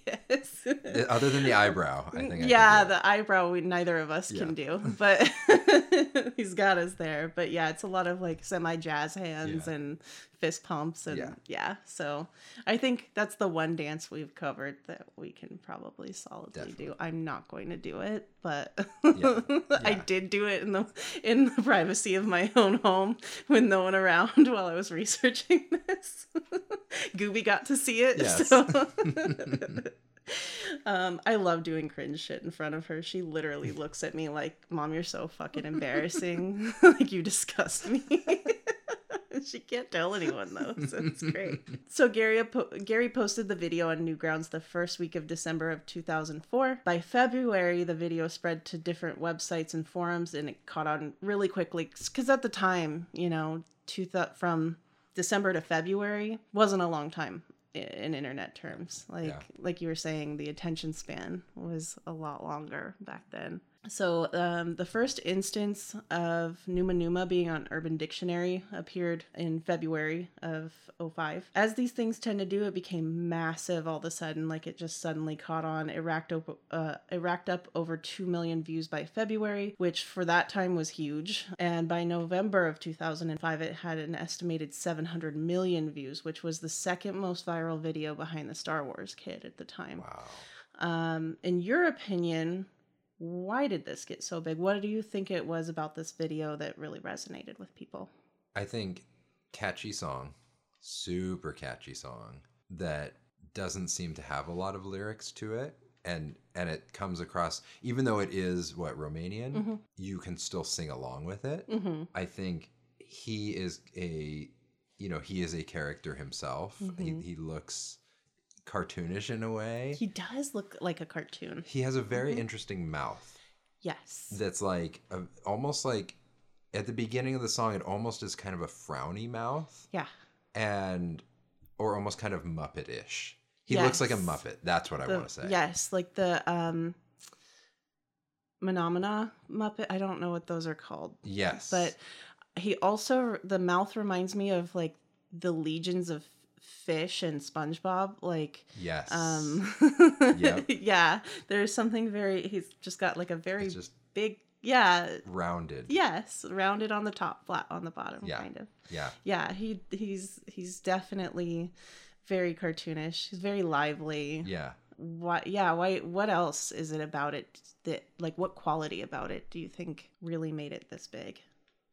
yes. other than the eyebrow, I think. I yeah, do the eyebrow we neither of us can do, but he's got us there. But yeah, it's a lot of like semi jazz hands Yeah. and fist pumps and yeah. Yeah. So I think that's the one dance we've covered that we can probably solidly Definitely. do. I'm not going to do it, but Yeah. I did do it in the in the privacy of my own home with no one around while I was researching this. Gooby got to see it. Yes. So. Um, I love doing cringe shit in front of her. She literally looks at me like, "Mom, you're so fucking embarrassing. like you disgust me." she can't tell anyone though, so it's great. So Gary po- Gary posted the video on Newgrounds the first week of December of 2004. By February, the video spread to different websites and forums, and it caught on really quickly. Because at the time, you know, two th- from December to February wasn't a long time in internet terms. Like Yeah. like you were saying, the attention span was a lot longer back then. So um, the first instance of Numa Numa being on Urban Dictionary appeared in February of 05. As these things tend to do, it became massive all of a sudden. Like it just suddenly caught on. It racked up, uh, it racked up over 2 million views by February, which for that time was huge. And by November of 2005, it had an estimated 700 million views, which was the second most viral video behind the Star Wars kid at the time. Wow. Um, in your opinion, why did this get so big? What do you think it was about this video that really resonated with people? I think catchy song, super catchy song that doesn't seem to have a lot of lyrics to it. And and it comes across even though it is what Romanian, Mhm. you can still sing along with it. Mm-hmm. I think he is a you know, he is a character himself. Mhm. He he looks cartoonish in a way. He does look like a cartoon. He has a very Mhm. interesting mouth Yes. that's like a, almost like at the beginning of the song it almost is kind of a frowny mouth yeah. and or almost kind of muppet-ish he looks like a muppet that's what i want to say Yes, like the um Phenomena Muppet. I don't know what those are called. yes But he also the mouth reminds me of like the legions of fish and SpongeBob. Like yes. um Yep. yeah, there's something very he's just got like a very just big yeah. rounded. Yes rounded on the top flat on the bottom Yeah. kind of. Yeah. Yeah he he's he's definitely very cartoonish. He's very lively. Yeah. What yeah why what else is it about it that like what quality about it do you think really made it this big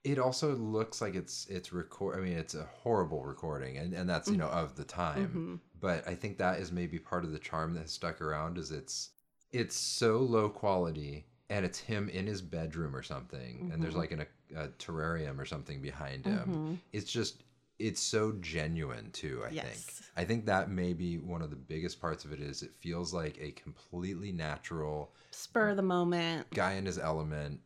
it also looks like it's it's record i mean it's a horrible recording and, and that's you know of the time Mhm. but i think that is maybe part of the charm that has stuck around is it's it's so low quality and it's him in his bedroom or something and there's Mhm. like an, a, a terrarium or something behind him Mhm. it's just it's so genuine too i think i think that may be one of the biggest parts of it is it feels like a completely natural Spur of the moment. guy in his element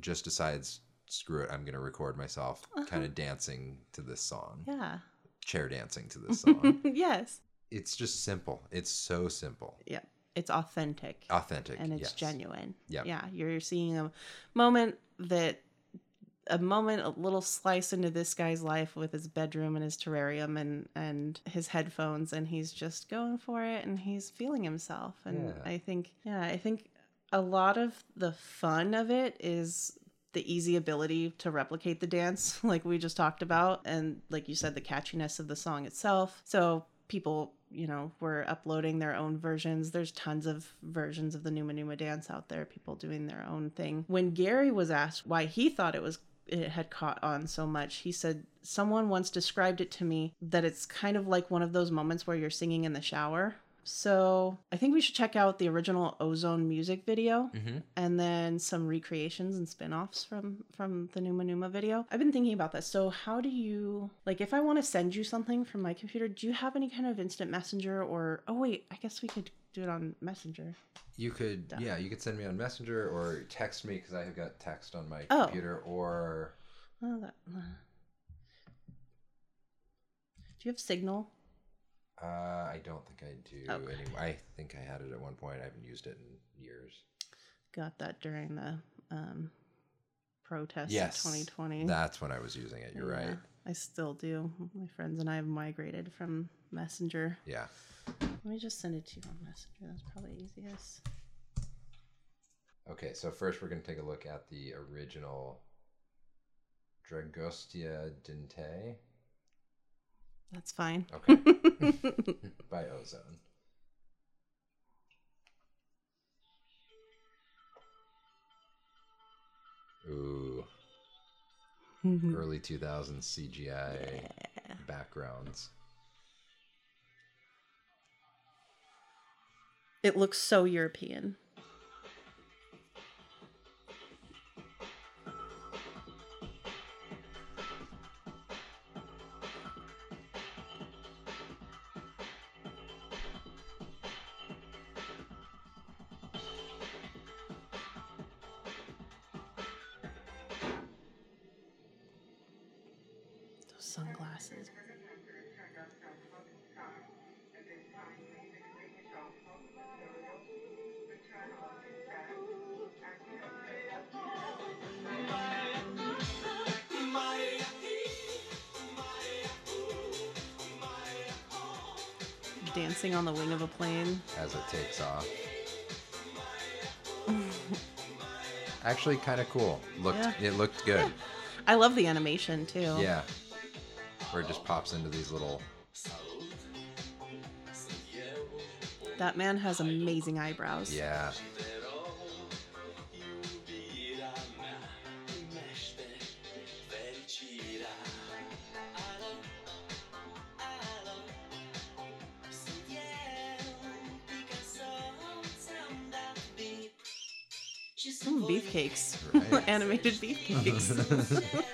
just decides screw it i'm going to record myself kind of dancing to this song Uh-huh. Yeah. chair dancing to this song yes. it's just simple it's so simple Yeah. It's authentic. authentic and it's yes. genuine. Yeah. Yeah, you're seeing a moment that a moment, a little slice into this guy's life with his bedroom and his terrarium and and his headphones, and he's just going for it, and he's feeling himself. And Yeah. I think, yeah, I think a lot of the fun of it is the easy ability to replicate the dance like we just talked about and like you said the catchiness of the song itself. So people you know were uploading their own versions. There's tons of versions of the numa numa dance out there people doing their own thing. When gary was asked why he thought it was it had caught on so much he said someone once described it to me that it's kind of like one of those moments where you're singing in the shower so i think we should check out the original O-Zone music video Mhm. and then some recreations and spin-offs from from the Numa Numa video. I've been thinking about this. So how do you like if I want to send you something from my computer, do you have any kind of instant messenger or oh wait, I guess we could do it on Messenger. you could Done. yeah you could send me on messenger or text me because i have got text on my Oh. computer or Oh, that, uh. Do you have Signal? Uh, i don't think i do Okay. anymore i think i had it at one point i haven't used it in years Got that during the um protest yes of 2020. that's when i was using it you're Yeah, right I still do. My friends and I have migrated from Messenger. yeah Let me just send it to you on Messenger. That's probably easiest. Okay, so first we're going to take a look at the original Dragostea Dinte That's fine. Okay. by O-Zone. Ooh, mm-hmm. early 2000s CGI backgrounds. It looks so European. As it takes off. Actually, kind of cool. Looked Yeah. it looked good. I love the animation too. Yeah. Where it just pops into these little. That man has amazing eyebrows. Yeah. Animated beefcakes.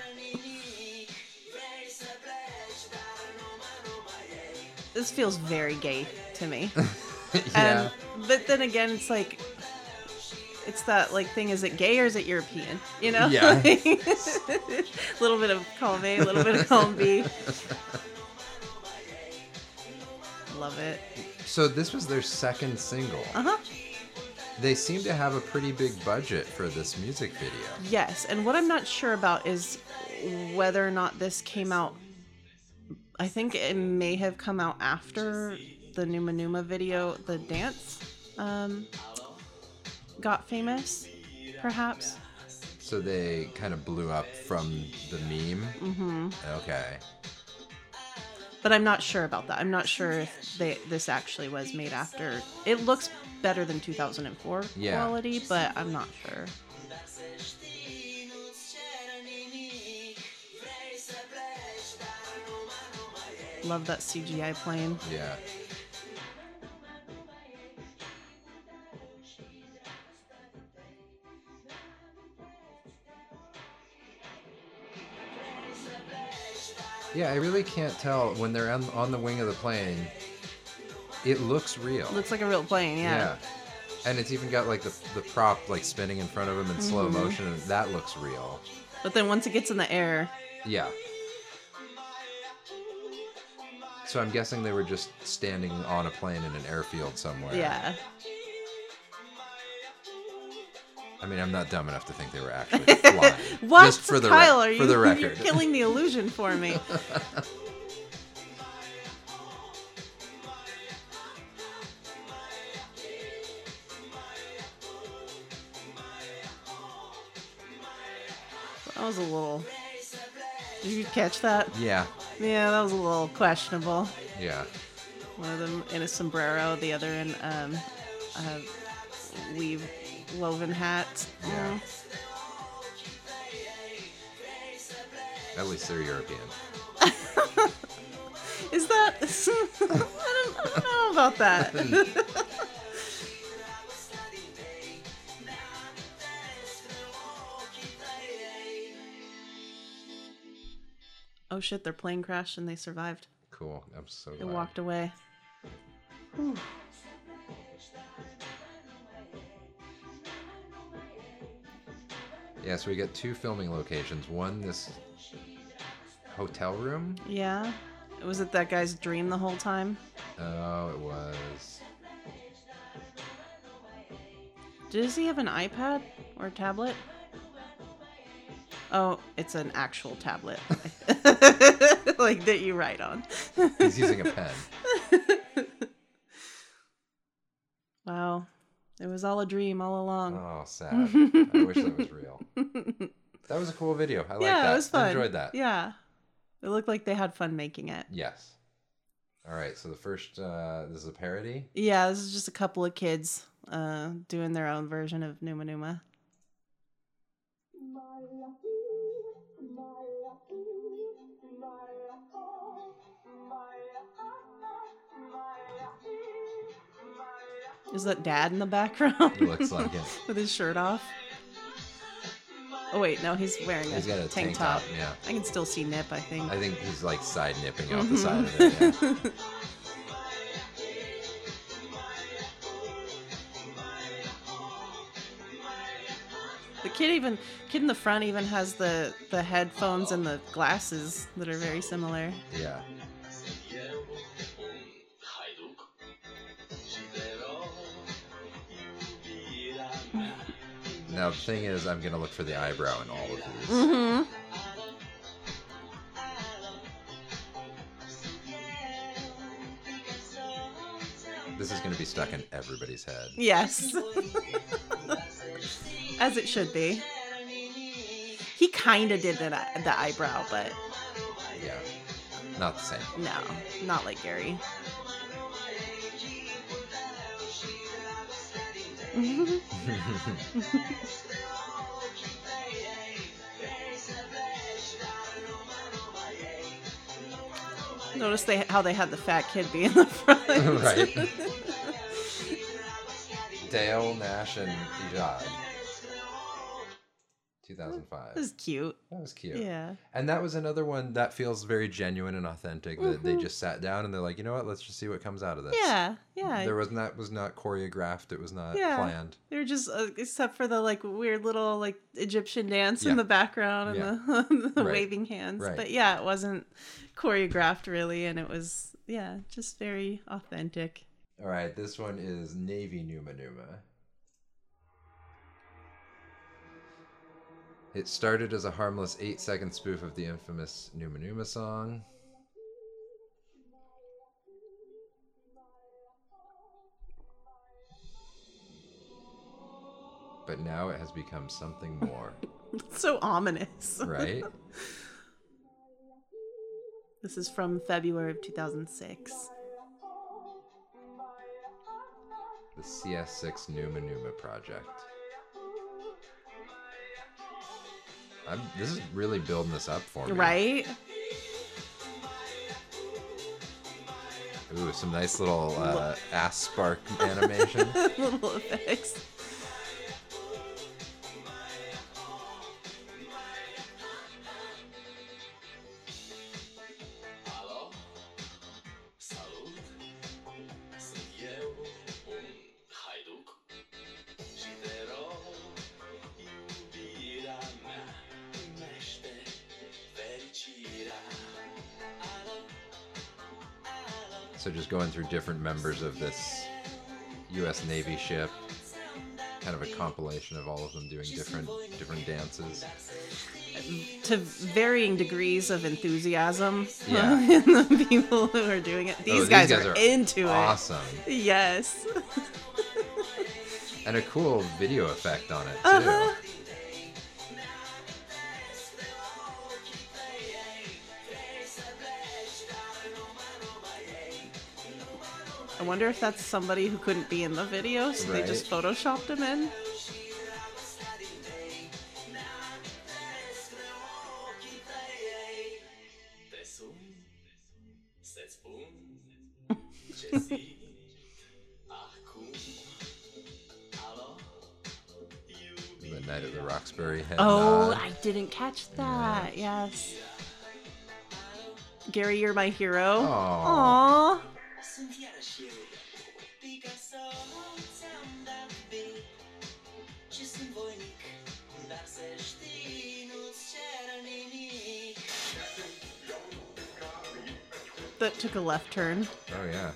this feels very gay to me. yeah. And but then again, it's like it's that like thing. Is it gay or is it European? You know? Yeah. a little bit of column A, a little bit of column B. Love it. So this was their second single. Uh huh. They seem to have a pretty big budget for this music video. Yes, and what I'm not sure about is whether or not this came out. I think it may have come out after the Numa Numa video, the dance, um, got famous, perhaps. So they kind of blew up from the meme. hmm Okay. But I'm not sure about that. I'm not sure if they this actually was made after. It looks better than 2004 yeah. quality, but I'm not sure. Love that CGI plane. Yeah. Yeah, I really can't tell when they're on, on the wing of the plane it looks real. Looks like a real plane, yeah. Yeah. And it's even got like the, the prop like spinning in front of him in slow Mm-hmm. motion, and that looks real. But then once it gets in the air, Yeah. So I'm guessing they were just standing on a plane in an airfield somewhere. yeah. I mean, I'm not dumb enough to think they were actually flying. What? Just for the Kyle, re- are you, for the You're killing the illusion for me. was a little. Did you catch that? yeah. Yeah, that was a little questionable. Yeah. One of them in a sombrero, the other in um, a weave woven hat. Yeah. Mm. At least they're European. Is that? I, don't, I don't know about that. oh shit! Their plane crashed and they survived. Cool. I'm so They glad. walked away. Yeah, so we get two filming locations. One, this hotel room. Yeah. Was it that guy's dream the whole time? Oh, it was. Does he have an iPad or tablet? Oh, it's an actual tablet. like that you write on. He's using a pen. Wow. It was all a dream all along. Oh, sad. I wish that was real. That was a cool video. I like yeah, that. it was fun. Enjoyed that. Yeah. It looked like they had fun making it. Yes. All right. So the first, uh, this is a parody. Yeah, this is just a couple of kids uh, doing their own version of Numa Numa. Is that dad in the background? Looks like it. With his shirt off. Oh wait, no, he's wearing a, He's got a tank, tank top. top, yeah. I can still see nip. I think. I think he's like side nipping out the Mhm. side of it. Yeah. The kid even kid in the front even has the the headphones and the glasses that are very similar. yeah. Now the thing is, I'm gonna look for the eyebrow in all of these. Mm-hmm. This is gonna be stuck in everybody's head. Yes. As it should be. He kind of did the, the eyebrow, but Yeah. Not the same. no, not like Gary. Notice they how they had the fat kid be in the front. right. Dale, Nash, and Ijad. 2005. This is cute. That was cute. Yeah. And that was another one that feels very genuine and authentic. That they just sat down and they're like, you know what? Let's just see what comes out of this. Mm-hmm. Yeah. Yeah. There was not was not choreographed. It was not Yeah. planned. They were just, uh, except for the like weird little like Egyptian dance Yeah. in the background and the, the Right. waving hands. Right. But yeah, it wasn't choreographed really, and it was yeah, just very authentic. All right, this one is Navy Numa Numa. It started as a harmless eight second spoof of the infamous Numa Numa song. But now it has become something more, It's so ominous. right? This is from February of 2006. The CS6 Numa Numa project. I'm, this is really building this up for me. Right? Ooh, some nice little uh, ass spark animation. little effects. Members of this U.S. Navy ship, kind of a compilation of all of them doing different different dances. To varying degrees of enthusiasm Yeah. in the people who are doing it. These, Oh, guys, are, into awesome. it. Awesome. Yes. and a cool video effect on it too. Uh-huh. I wonder if that's somebody who couldn't be in the video, so they just photoshopped him in. Te sun Să-ți spun Ce zic Acum Alo? The night at the Roxbury head Oh, nod. I didn't catch that. Yes. Gary, you're my hero. Aw. Aww. That took a left turn. Oh yeah.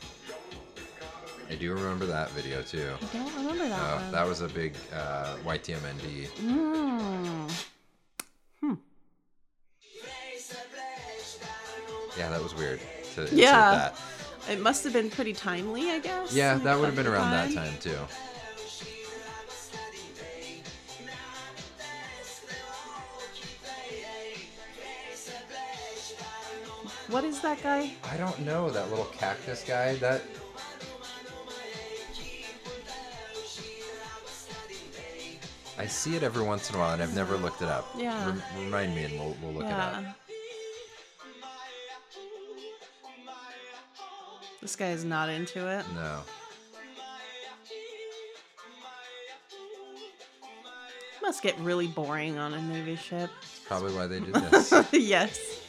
I do remember that video too. I don't remember that Uh, one. that was a big uh, YTMND. Mm. Yeah, that was weird to insert Yeah. that. It must have been pretty timely, I guess. Yeah, that would have been around that time. time too. What is that guy? I don't know that little cactus guy. That I see it every once in a while, and I've never looked it up. Yeah. Rem- remind me, and we'll we'll look it yeah. up. This guy is not into it. No. Must get really boring on a Navy ship. That's probably why they did this. yes.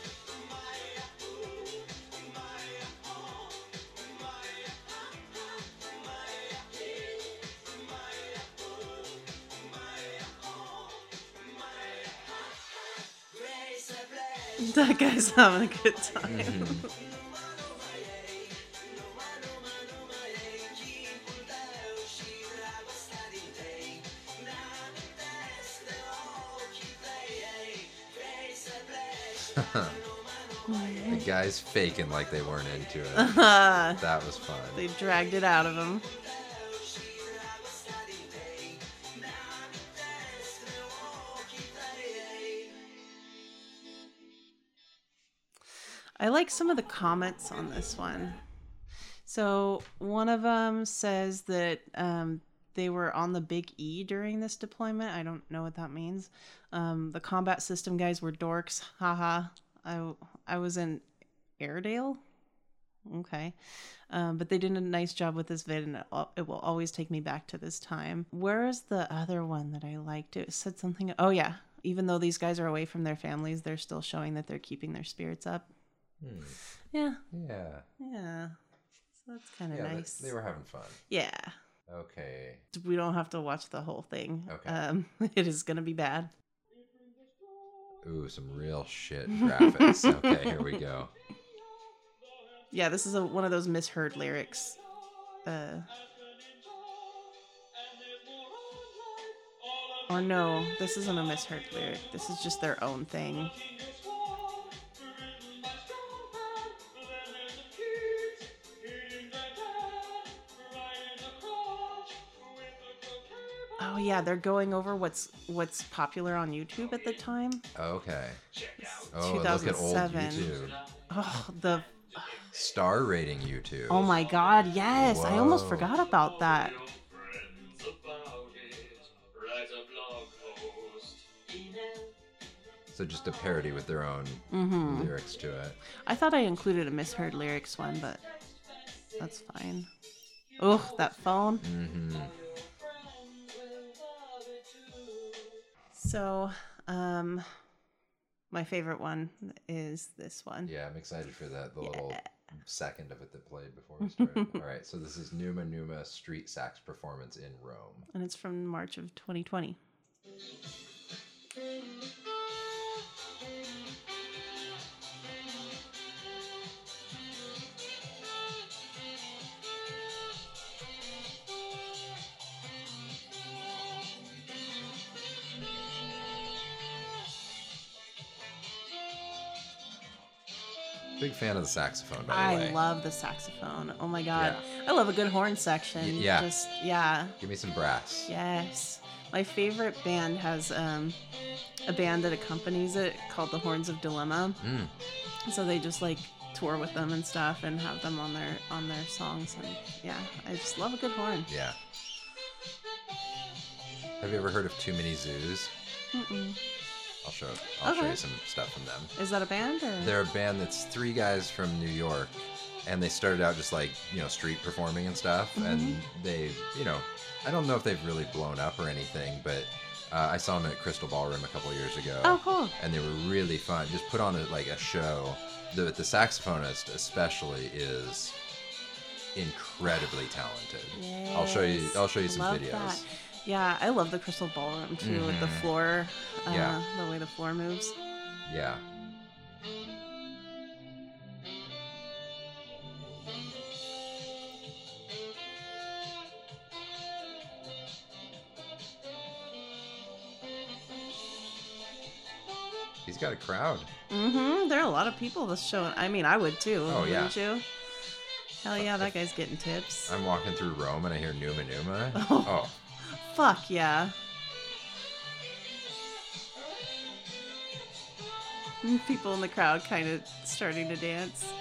That guy's having a good time. Mm-hmm. the guy's faking like they weren't into it. that was fun. they dragged it out of him. I like some of the comments on this one. So one of them says that um, they were on the Big E during this deployment. I don't know what that means. Um, the combat system guys were dorks. Haha. I I was in Airedale. Okay. Um, but they did a nice job with this vid, and it, it will always take me back to this time. Where is the other one that I liked? It said something. Oh yeah, even though these guys are away from their families, they're still showing that they're keeping their spirits up. Hmm. Yeah, Yeah. yeah. So that's kind of Yeah, they- nice. they were having fun. Yeah, Okay. we don't have to watch the whole thing. Okay. Um, it is gonna be bad. Ooh, some real shit graphics. okay, here we go. Yeah, this is a, one of those misheard lyrics. Uh, or no, this isn't a misheard lyric. This is just their own thing. Oh yeah, they're going over what's what's popular on YouTube at the time. Okay. Oh, look at old 2007. YouTube. Oh, the Star rating YouTube. oh my god, yes, I almost Whoa. forgot about that. friends about it. Write a blog post. Email. So just a parody with their own Mm-hmm. lyrics to it. I thought I included a misheard lyrics one, but That's fine. Ugh, that phone. hmm So, um, my favorite one is this one. Yeah, I'm excited for that. The little second of it that played before we started. All right, so this is Numa Numa street sax performance in Rome. And it's from March of 2020. Big fan of the saxophone, by the I way. love the saxophone. Oh my god. I love a good horn section. Y- yeah. Just yeah. Give me some brass. Yes. My favorite band has um a band that accompanies it called the Horns of Dilemma. Mm. So they just like tour with them and stuff and have them on their on their songs and yeah, I just love a good horn. Yeah. Have you ever heard of Too Many Zooz? Mm-mm. I'll show. I'll show you some stuff from them. Is that a band or? They're a band that's three guys from New York, and they started out just like you know street performing and stuff, and they you know I don't know if they've really blown up or anything, but uh, I saw them at Crystal Ballroom a couple years ago. Oh, cool. And they were really fun. Just put on a, like a show. The the saxophonist especially is incredibly talented. I'll show you. I'll show you some Love videos. that. Yeah, I love the Crystal Ballroom too, with the Mhm. floor, uh, Yeah. the way the floor moves. Yeah. He's got a crowd. Mm-hmm. There are a lot of people this show. I mean, I would too. Oh, yeah. Wouldn't you? Hell yeah, that guy's getting tips. I'm walking through Rome and I hear Numa Numa. Oh. Oh, Fuck yeah. People in the crowd kind of starting to dance.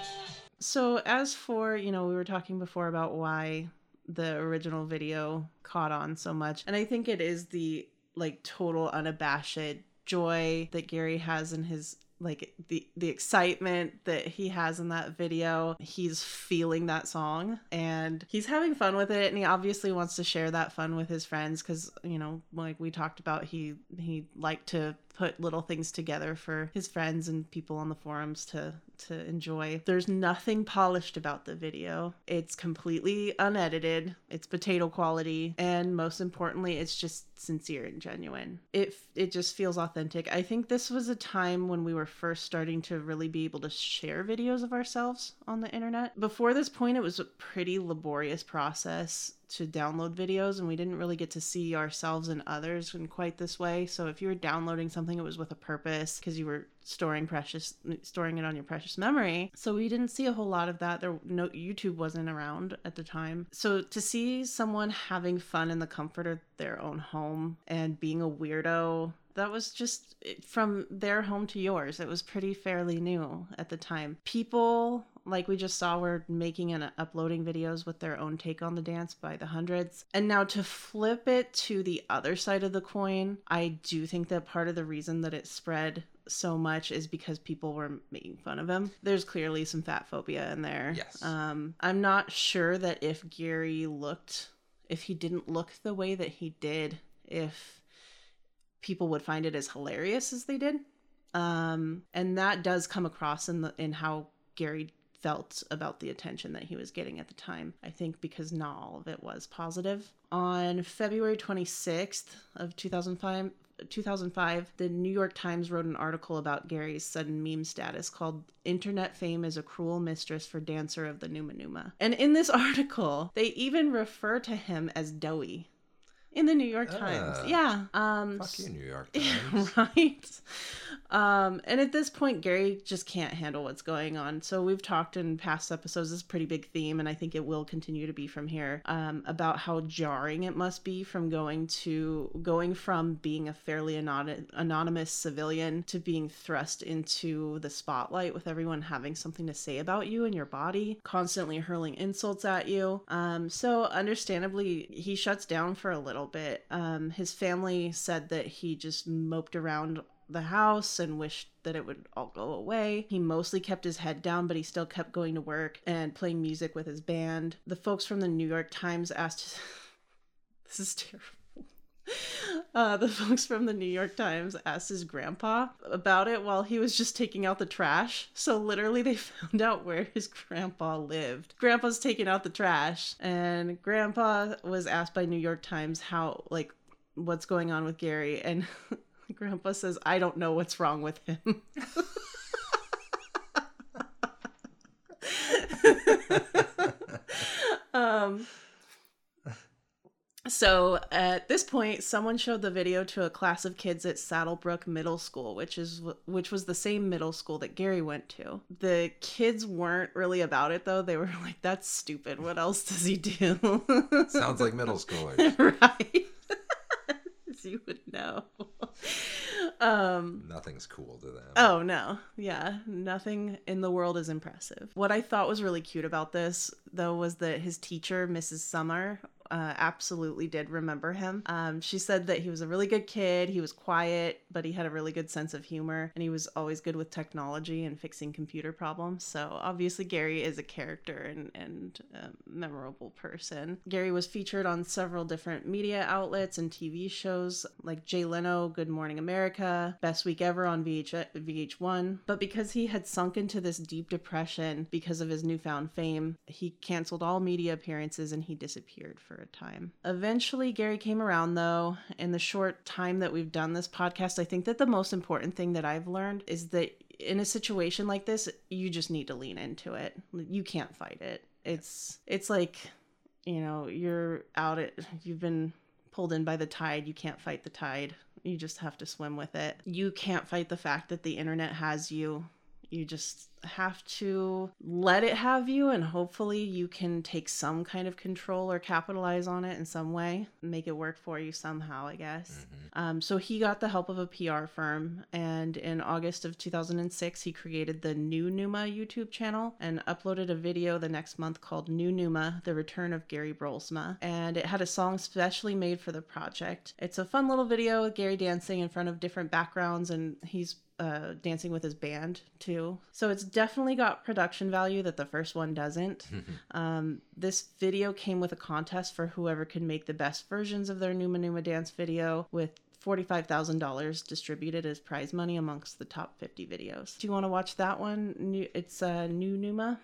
So, as for, you know, we were talking before about why the original video caught on so much. And I think it is the like total unabashed joy that Gary has in his like the the excitement that he has in that video. He's feeling that song and he's having fun with it. And he obviously wants to share that fun with his friends cuz you know like we talked about he he liked to put little things together for his friends and people on the forums to to enjoy. There's nothing polished about the video. It's completely unedited. It's potato quality and most importantly it's just sincere and genuine. It it just feels authentic. I think this was a time when we were first starting to really be able to share videos of ourselves on the internet. Before this point it was a pretty laborious process to download videos and we didn't really get to see ourselves and others in quite this way. So if you were downloading something it was with a purpose because you were storing precious storing it on your precious memory. So we didn't see a whole lot of that. There no YouTube wasn't around at the time. So to see someone having fun in the comfort of their own home and being a weirdo that was just from their home to yours. It was pretty fairly new at the time. People like we just saw were making and uploading videos with their own take on the dance by the hundreds. And now to flip it to the other side of the coin, I do think that part of the reason that it spread so much is because people were making fun of him. There's clearly some fat phobia in there. Yes. Um, I'm not sure that if Gary looked, if he didn't look the way that he did, if people would find it as hilarious as they did. Um, and that does come across in the in how Gary felt about the attention that he was getting at the time. I think because not all of it was positive. On February 26th of 2005, 2005, the New York Times wrote an article about Gary's sudden meme status called Internet Fame is a Cruel Mistress for Dancer of the Numa Numa. And in this article, they even refer to him as Doughy in the New York Times. Ah. Yeah. Um fuck you, New York Times. right. Um, and at this point, Gary just can't handle what's going on. So we've talked in past episodes. This is a pretty big theme, and I think it will continue to be from here. Um, about how jarring it must be from going to going from being a fairly anon- anonymous civilian to being thrust into the spotlight with everyone having something to say about you and your body, constantly hurling insults at you. Um, so understandably, he shuts down for a little bit. Um, his family said that he just moped around the house and wished that it would all go away. He mostly kept his head down, but he still kept going to work and playing music with his band. The folks from the New York Times asked This is terrible. Uh, the folks from the New York Times asked his grandpa about it while he was just taking out the trash. So literally, they found out where his grandpa lived. Grandpa's taking out the trash, and grandpa was asked by New York Times how, like, what's going on with Gary, and grandpa says, I don't know what's wrong with him. um, so at this point, someone showed the video to a class of kids at Saddle Brook Middle School, which is which was the same middle school that Gary went to. The kids weren't really about it though. They were like, "That's stupid. What else does he do?" Sounds like middle schoolers. right. As you would know. um Nothing's cool to them. Oh no. Yeah, nothing in the world is impressive. What I thought was really cute about this though was that his teacher, Mrs. Summer, uh, absolutely did remember him. Um, she said that he was a really good kid. He was quiet, but he had a really good sense of humor, and he was always good with technology and fixing computer problems. So obviously, Gary is a character and and a memorable person. Gary was featured on several different media outlets and TV shows like Jay Leno, Good Morning America, Best Week Ever on VH- VH1. But because he had sunk into this deep depression because of his newfound fame, he canceled all media appearances and he disappeared for a time. Eventually, Gary came around though. In the short time that we've done this podcast, I think that the most important thing that I've learned is that in a situation like this, you just need to lean into it. You can't fight it. It's it's like, you know, you're out at you've been pulled in by the tide. You can't fight the tide. You just have to swim with it. You can't fight the fact that the internet has you. You just have to let it have you, and hopefully, you can take some kind of control or capitalize on it in some way, make it work for you somehow, I guess. Um, so, he got the help of a PR firm, and in August of 2006, he created the New Numa YouTube channel and uploaded a video the next month called New Numa The Return of Gary Brolsma. And it had a song specially made for the project. It's a fun little video with Gary dancing in front of different backgrounds, and he's uh, dancing with his band too. So it's definitely got production value that the first one doesn't. um, this video came with a contest for whoever could make the best versions of their Numa Numa dance video with $45,000 distributed as prize money amongst the top 50 videos. Do you want to watch that one? New, it's uh, New Numa.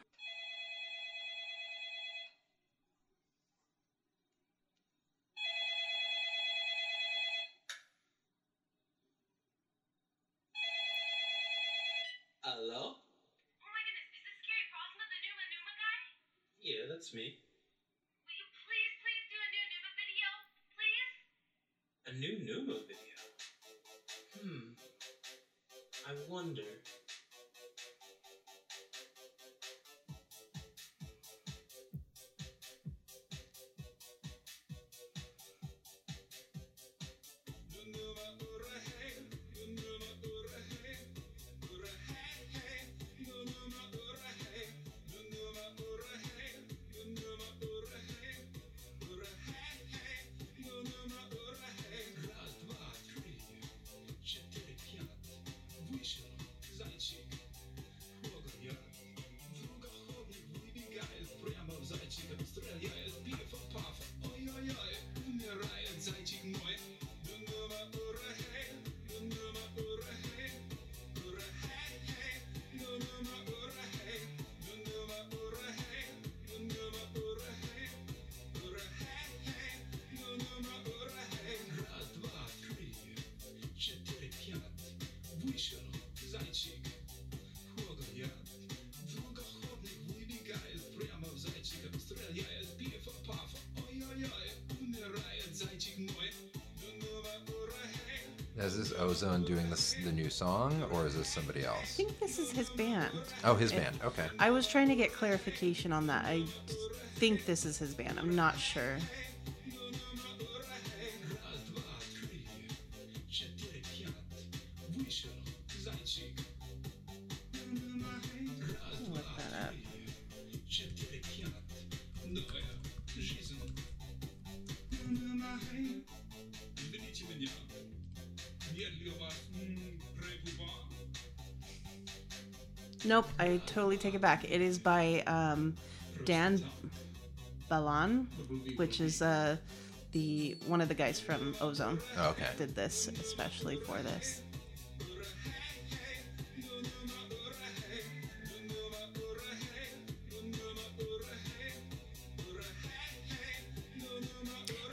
The new song, or is this somebody else? I think this is his band. Oh, his It- band. Okay. I was trying to get clarification on that. I think this is his band. I'm not sure. Nope, I totally take it back. It is by um, Dan Balan, which is uh, the one of the guys from O-Zone. Oh, okay. Did this especially for this.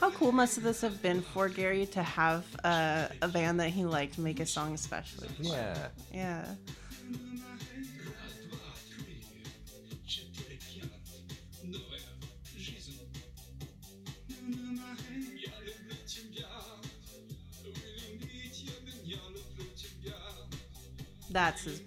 How cool must this have been for Gary to have uh, a band that he liked make a song especially? Yeah. Yeah. That's his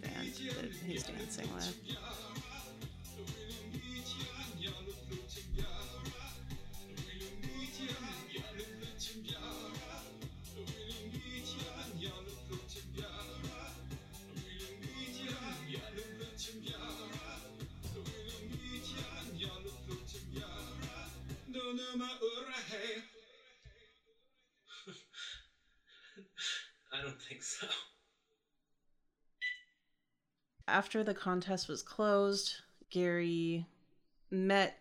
After the contest was closed, Gary met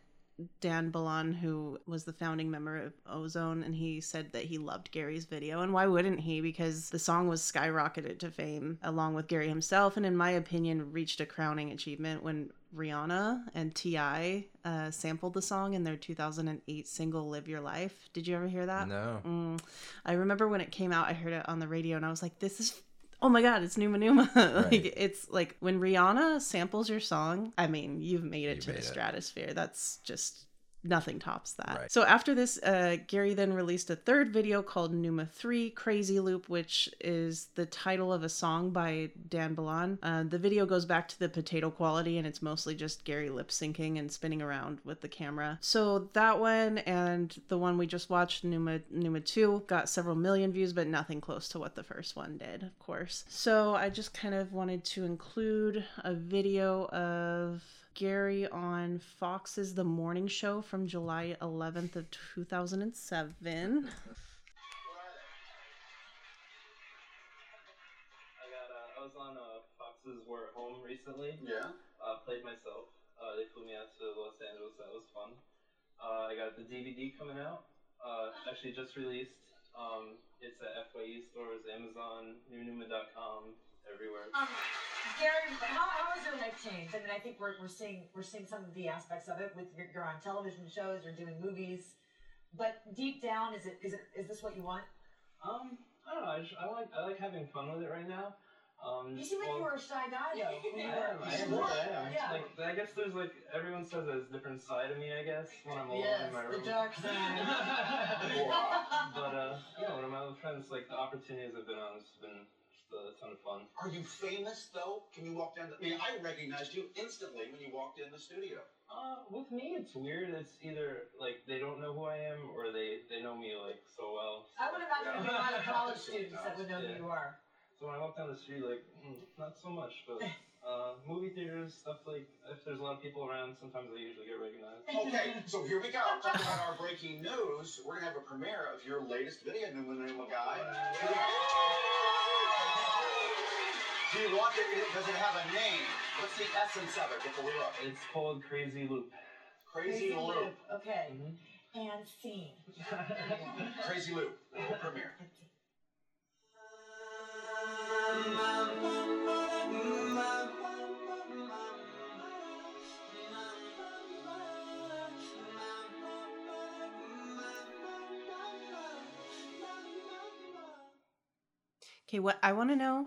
Dan Balan, who was the founding member of O-Zone, and he said that he loved Gary's video. And why wouldn't he? Because the song was skyrocketed to fame along with Gary himself, and in my opinion, reached a crowning achievement when Rihanna and T.I. Uh, sampled the song in their 2008 single Live Your Life. Did you ever hear that? No. Mm. I remember when it came out, I heard it on the radio, and I was like, this is. Oh my god, it's Numa Numa. like Right. it's like when Rihanna samples your song, I mean, you've made it You to made the it. stratosphere. That's just nothing tops that. Right. So after this, uh, Gary then released a third video called Numa 3 Crazy Loop, which is the title of a song by Dan Balan. Uh, the video goes back to the potato quality and it's mostly just Gary lip syncing and spinning around with the camera. So that one and the one we just watched, Numa, Numa 2, got several million views, but nothing close to what the first one did, of course. So I just kind of wanted to include a video of Gary on Fox's The Morning Show from July 11th of 2007. I got uh, I was on uh, Fox's We're at Home recently. Yeah. Uh, played myself. Uh, they flew me out to Los Angeles. That was fun. Uh, I got the DVD coming out. Uh, actually just released. Um, it's at FYE stores, Amazon, newnuma.com, everywhere. Um, Gary, how, how has your life changed? I mean, I think we're, we're seeing we're seeing some of the aspects of it with you're, you're on television shows, you're doing movies, but deep down, is it is it is this what you want? Um, I don't know. I, just, I like I like having fun with it right now. Um, You seem like you well- were a shy guy though. when I am. I am. were. I am. Yeah. Like, I guess there's like everyone says there's a different side of me. I guess when I'm alone Yes, in my the room. dark side. but uh, yeah, when I'm out with friends, like the opportunities I've been on, it's been just a ton of fun. Are you famous though? Can you walk down? The, I mean, I recognized you instantly when you walked in the studio. Uh, with me, it's weird. It's either like they don't know who I am, or they they know me like so well. I would imagine there'd be a lot of college students that would know who you are. So when I walk down the street, like mm, not so much, but uh, movie theaters, stuff like if there's a lot of people around, sometimes I usually get recognized. Okay, so here we go. Talk about our breaking news. We're gonna have a premiere of your latest video, Numa Numa Guy. Do you want it? Does it have a name? What's the essence of it before we look? It's called Crazy Loop. Crazy, Loop. Okay. Mhm. And scene. Crazy Loop. World premiere. Okay, what I want to know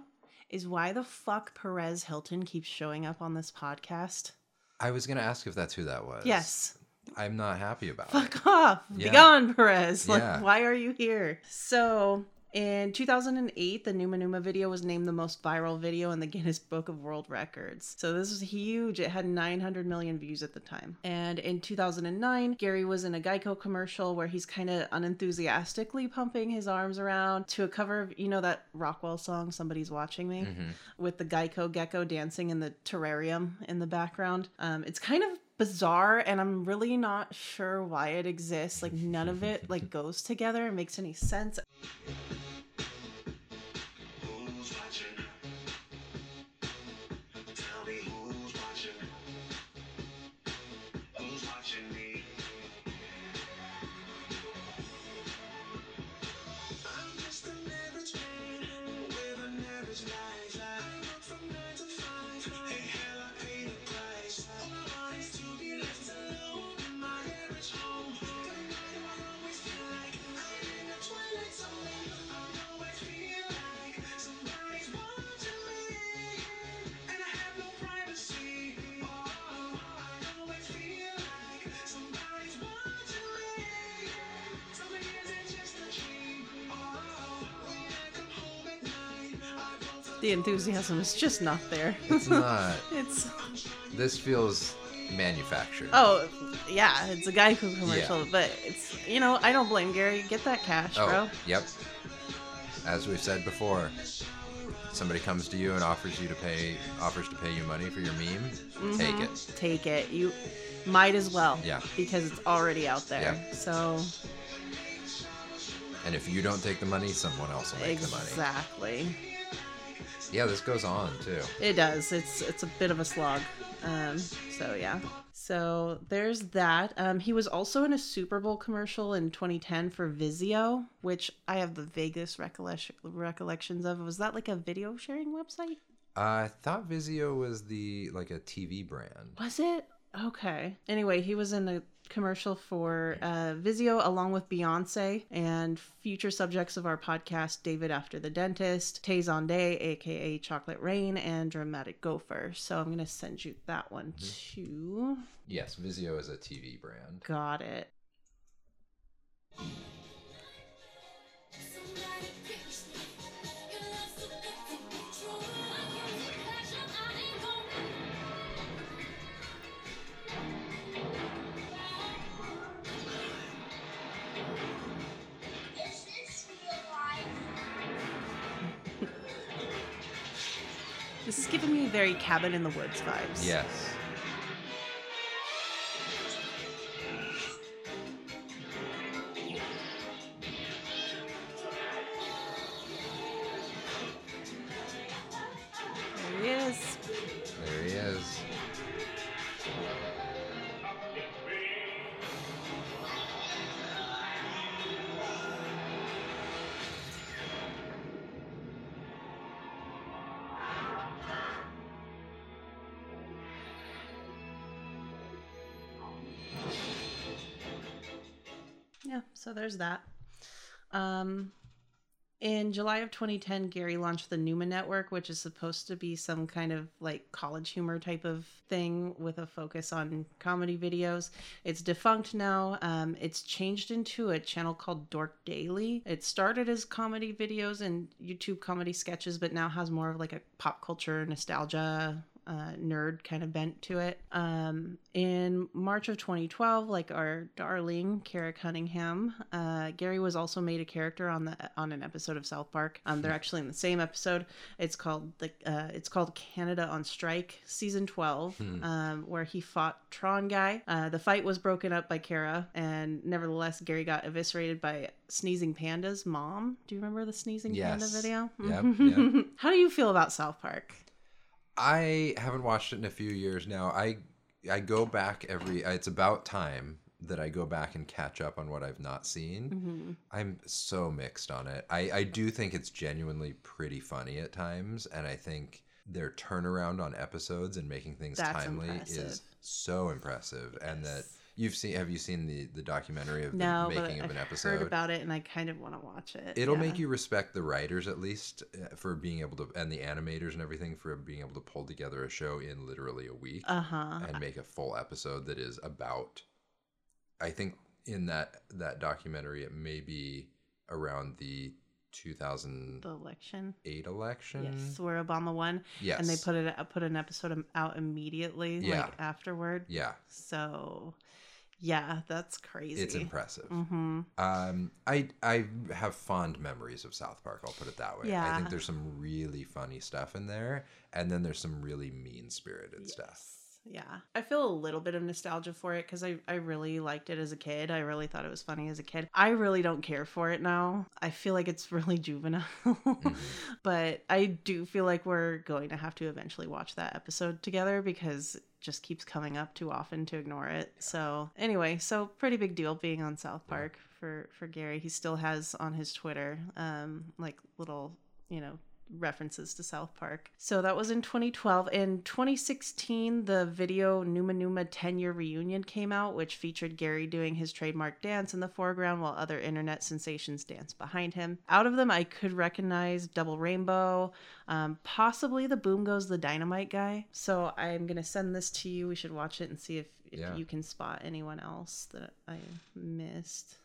is why the fuck Perez Hilton keeps showing up on this podcast. I was gonna ask if that's who that was. Yes. I'm not happy about it. Fuck off. Yeah. Be gone, Perez. Like, Yeah. why are you here? So, in 2008, the Numa Numa video was named the most viral video in the Guinness Book of World Records. So, this was huge. It had 900 million views at the time. And in 2009, Gary was in a Geico commercial where he's kind of unenthusiastically pumping his arms around to a cover of, you know, that Rockwell song, Somebody's Watching Me, Mhm. with the Geico gecko dancing in the terrarium in the background. Um, it's kind of bizarre and i'm really not sure why it exists like none of it like goes together and makes any sense The enthusiasm is just not there. It's not. it's This feels manufactured. oh yeah, it's a Geico commercial, Yeah. but it's you know I don't blame Gary. Get that cash, Oh, bro. yep. As we've said before, somebody comes to you and offers you to pay offers to pay you money for your meme, take Mhm. it. Take it. You might as well. Yeah. Because it's already out there. Yeah. So And if you don't take the money, someone else will make the money. exactly. Yeah, this goes on too. It does. It's it's a bit of a slog. Um, so yeah. So there's that. Um, he was also in a Super Bowl commercial in 2010 for Vizio, which I have the vaguest recollection recollections of. Was that like a video sharing website? I thought Vizio was the like a TV brand. Was it? Okay. Anyway, he was in a commercial for uh, Vizio along with Beyonce and future subjects of our podcast, David After the Dentist, Tay Zonday, aka Chocolate Rain, and Dramatic Gopher. So I'm going to send you that one too. Yes, Vizio is a TV brand. Got it. Giving me very cabin in the woods vibes. Yes. There's that. Um, in July of 2010, Gary launched the Numa Network, which is supposed to be some kind of like college humor type of thing with a focus on comedy videos. It's defunct now. Um, it's changed into a channel called Dork Daily. It started as comedy videos and YouTube comedy sketches, but now has more of like a pop culture nostalgia uh, nerd kind of bent to it. Um, in March of 2012, like our darling Cara Cunningham, uh, Gary was also made a character on the on an episode of South Park. Um, they're actually in the same episode. It's called the uh, it's called Canada on Strike, season 12, Hmm. um, where he fought Tron Guy. Uh, the fight was broken up by Kara, and nevertheless, Gary got eviscerated by Sneezing Panda's mom. Do you remember the Sneezing Panda Yes. video? Yep, yep. How do you feel about South Park? I haven't watched it in a few years now. I I go back every. It's about time that I go back and catch up on what I've not seen. Mhm. I'm so mixed on it. I I do think it's genuinely pretty funny at times, and I think their turnaround on episodes and making things That's timely impressive. is so impressive. And that you've seen. Have you seen the the documentary of No, the making of an I've episode? heard about it, and I kind of want to watch it. It'll Yeah. make you respect the writers at least uh, for being able to, and the animators and everything for being able to pull together a show in literally a week Uh-huh. and make a full episode that is about. I think in that that documentary, it may be around the 2000 the election. election. Yes, where Obama won. Yes. and they put it put an episode out immediately, Yeah. like afterward. Yeah. So, yeah, that's crazy. It's impressive. Mm-hmm. Um, I I have fond memories of South Park. I'll put it that way. Yeah. I think there's some really funny stuff in there, and then there's some really mean spirited stuff. Yeah, I feel a little bit of nostalgia for it because I, I really liked it as a kid. I really thought it was funny as a kid. I really don't care for it now. I feel like it's really juvenile. but I do feel like we're going to have to eventually watch that episode together because just keeps coming up too often to ignore it. So anyway, so pretty big deal being on South Park for for Gary. He still has on his Twitter um like little, you know, references to South Park. So that was in 2012. In 2016, the video Numa Numa 10 year reunion came out, which featured Gary doing his trademark dance in the foreground while other internet sensations danced behind him. Out of them, I could recognize Double Rainbow, um, possibly the Boom Goes the Dynamite guy. So I'm going to send this to you. We should watch it and see if, if Yeah. you can spot anyone else that I missed.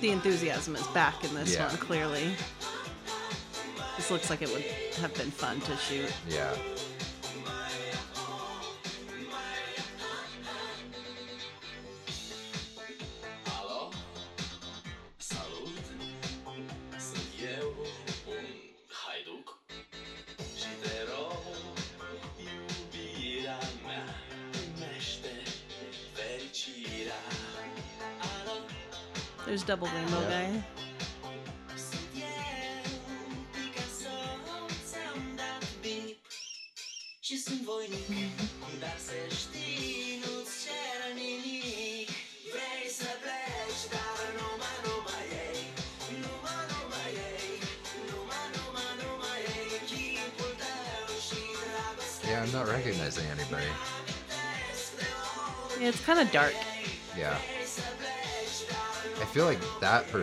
The enthusiasm is back in this Yeah. one, clearly. This looks like it would have been fun to shoot. Yeah.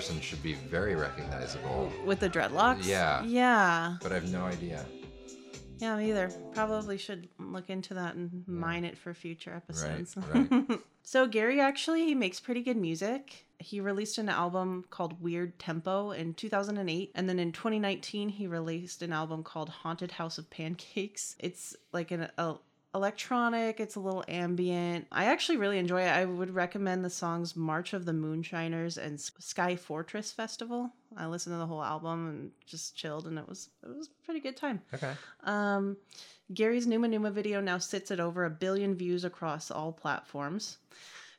Person should be very recognizable. With the dreadlocks? Yeah. Yeah. But I have no idea. Yeah, me either. Probably should look into that and mine it for future episodes. right. so Gary actually he makes pretty good music. He released an album called Weird Tempo in 2008 and then in 2019 he released an album called Haunted House of Pancakes. It's like an a, electronic, it's a little ambient. I actually really enjoy it. I would recommend the songs March of the Moonshiners and Sky Fortress Festival. I listened to the whole album and just chilled and it was it was a pretty good time. Okay. Um, Gary's Numa Numa video now sits at over a billion views across all platforms.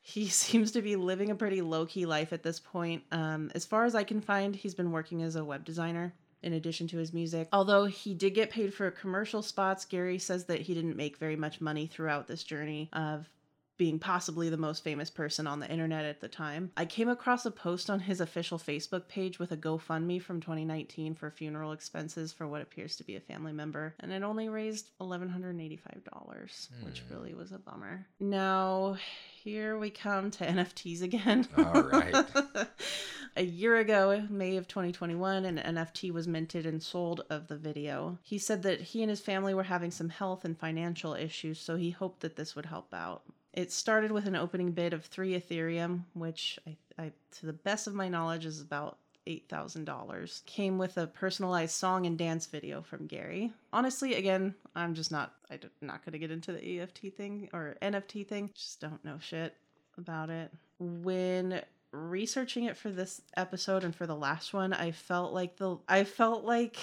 He seems to be living a pretty low key life at this point. Um, as far as I can find, he's been working as a web designer in addition to his music. Although he did get paid for commercial spots, Gary says that he didn't make very much money throughout this journey of being possibly the most famous person on the internet at the time. I came across a post on his official Facebook page with a GoFundMe from 2019 for funeral expenses for what appears to be a family member, and it only raised $1,185, which Hmm. really was a bummer. Now, here we come to NFTs again. All right. a year ago, May of 2021, an NFT was minted and sold of the video. He said that he and his family were having some health and financial issues, so he hoped that this would help out. It started with an opening bid of three Ethereum, which, I, I, to the best of my knowledge, is about $8,000. Came with a personalized song and dance video from Gary. Honestly, again, I'm just not, I'm not going to get into the EFT thing or NFT thing. Just don't know shit about it. When researching it for this episode and for the last one, I felt like the, I felt like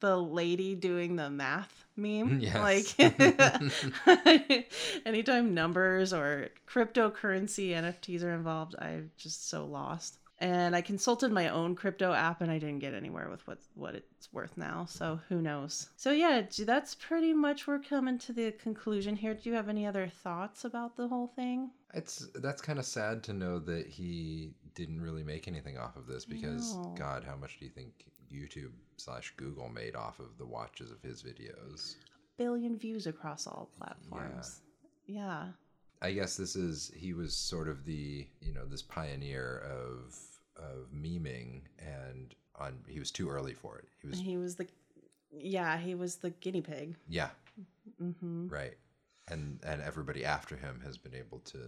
the lady doing the math meme. Mm, yes. Like anytime numbers or cryptocurrency NFTs are involved, I'm just so lost. And I consulted my own crypto app and I didn't get anywhere with what what it's worth now. So who knows? So yeah, that's pretty much we're coming to the conclusion here. Do you have any other thoughts about the whole thing? It's that's kind of sad to know that he didn't really make anything off of this because. God, how much do you think YouTube slash Google made off of the watches of his videos? Billion views across all platforms. Yeah. I guess this is he was sort of the you know this pioneer of of memeing and on he was too early for it. He was He was the yeah, he was the guinea pig. yeah Mm-hmm. right and and everybody after him has been able to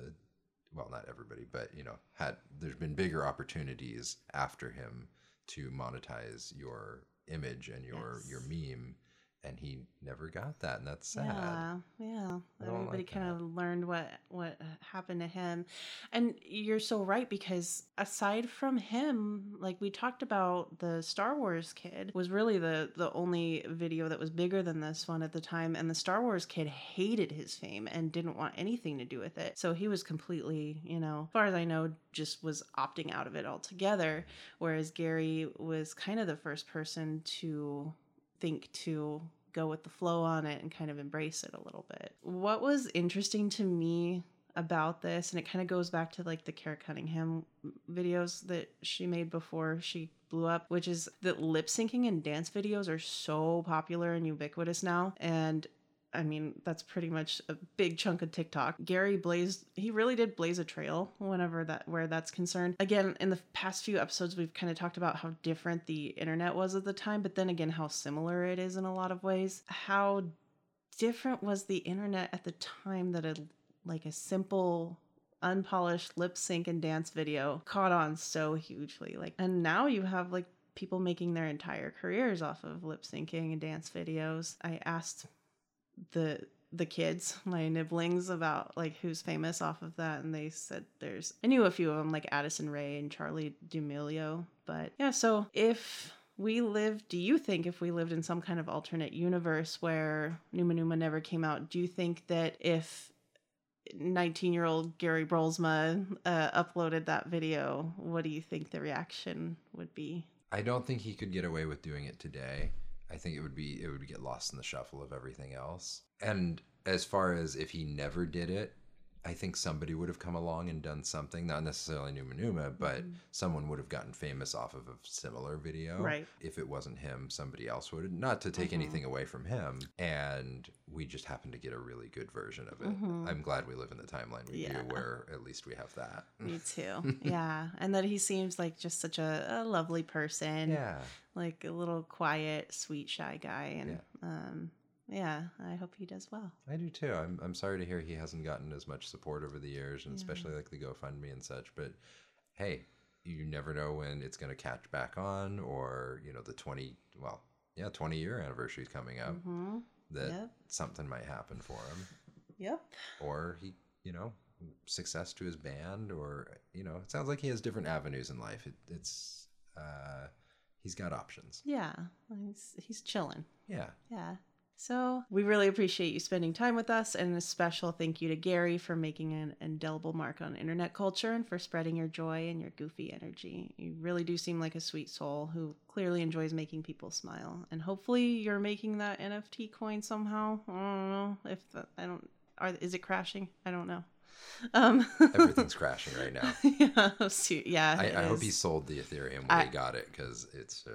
well not everybody but you know had there's been bigger opportunities after him to monetize your image and your Yes. your meme and he never got that, and that's sad. Yeah, yeah. Everybody like kind of learned what what happened to him, and you're so right because aside from him, like we talked about, the Star Wars kid was really the the only video that was bigger than this one at the time, and the Star Wars kid hated his fame and didn't want anything to do with it. So he was completely, you know, as far as I know, just was opting out of it altogether. Whereas Gary was kind of the first person to think to go with the flow on it and kind of embrace it a little bit. What was interesting to me about this, and it kind of goes back to like the Cara Cunningham videos that she made before she blew up, which is that lip syncing and dance videos are so popular and ubiquitous now. And I mean, that's pretty much a big chunk of TikTok. Gary blazed, he really did blaze a trail whenever that, where that's concerned. Again, in the past few episodes, we've kind of talked about how different the internet was at the time, but then again, how similar it is in a lot of ways. How different was the internet at the time that a, like a simple, unpolished lip sync and dance video caught on so hugely. Like, and now you have like people making their entire careers off of lip syncing and dance videos. I asked the the kids my nibblings about like who's famous off of that and they said there's i knew a few of them like addison rae and charli d'amelio but yeah so if we lived do you think if we lived in some kind of alternate universe where numa numa never came out do you think that if 19 year old gary brolsma uh, uploaded that video what do you think the reaction would be I don't think he could get away with doing it today. I think it would be it would get lost in the shuffle of everything else. And as far as if he never did it, I think somebody would have come along and done something, not necessarily Numa Numa, but someone would have gotten famous off of a similar video. Right. If it wasn't him, somebody else would. Not to take Mhm. anything away from him. And we just happened to get a really good version of it. Mhm. I'm glad we live in the timeline we Yeah. do where at least we have that. Me too. yeah. And that he seems like just such a, a lovely person. Yeah. Like a little quiet, sweet, shy guy. And um yeah, I hope he does well. I do too. I'm I'm sorry to hear he hasn't gotten as much support over the years, and Yeah. especially like the GoFundMe and such. But hey, you never know when it's going to catch back on, or you know the twenty well, yeah, twenty year anniversary is coming up. Mhm. That Yep. something might happen for him, Yep. or he, you know, success to his band, or you know, it sounds like he has different avenues in life. It, it's uh, he's got options. Yeah. He's he's chilling. Yeah. Yeah. So we really appreciate you spending time with us, and a special thank you to Gary for making an indelible mark on internet culture and for spreading your joy and your goofy energy. You really do seem like a sweet soul who clearly enjoys making people smile, and hopefully you're making that NFT coin somehow. I don't know if the, I don't. Are, is it crashing? I don't know. Um, Everything's crashing right now. yeah, so- yeah. I, I hope he sold the Ethereum when I- he got it because it's. Uh,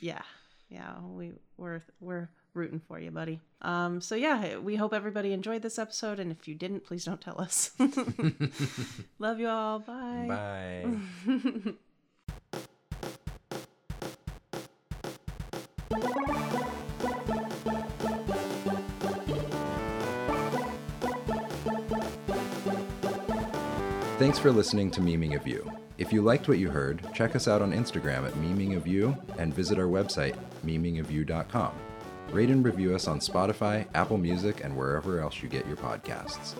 yeah yeah we we're we're rooting for you buddy um so yeah we hope everybody enjoyed this episode and if you didn't please don't tell us love you all bye Bye. Thanks for listening to Memeing of You. If you liked what you heard, check us out on Instagram at Memeing of You and visit our website, memeingofyou.com. Rate and review us on Spotify, Apple Music, and wherever else you get your podcasts.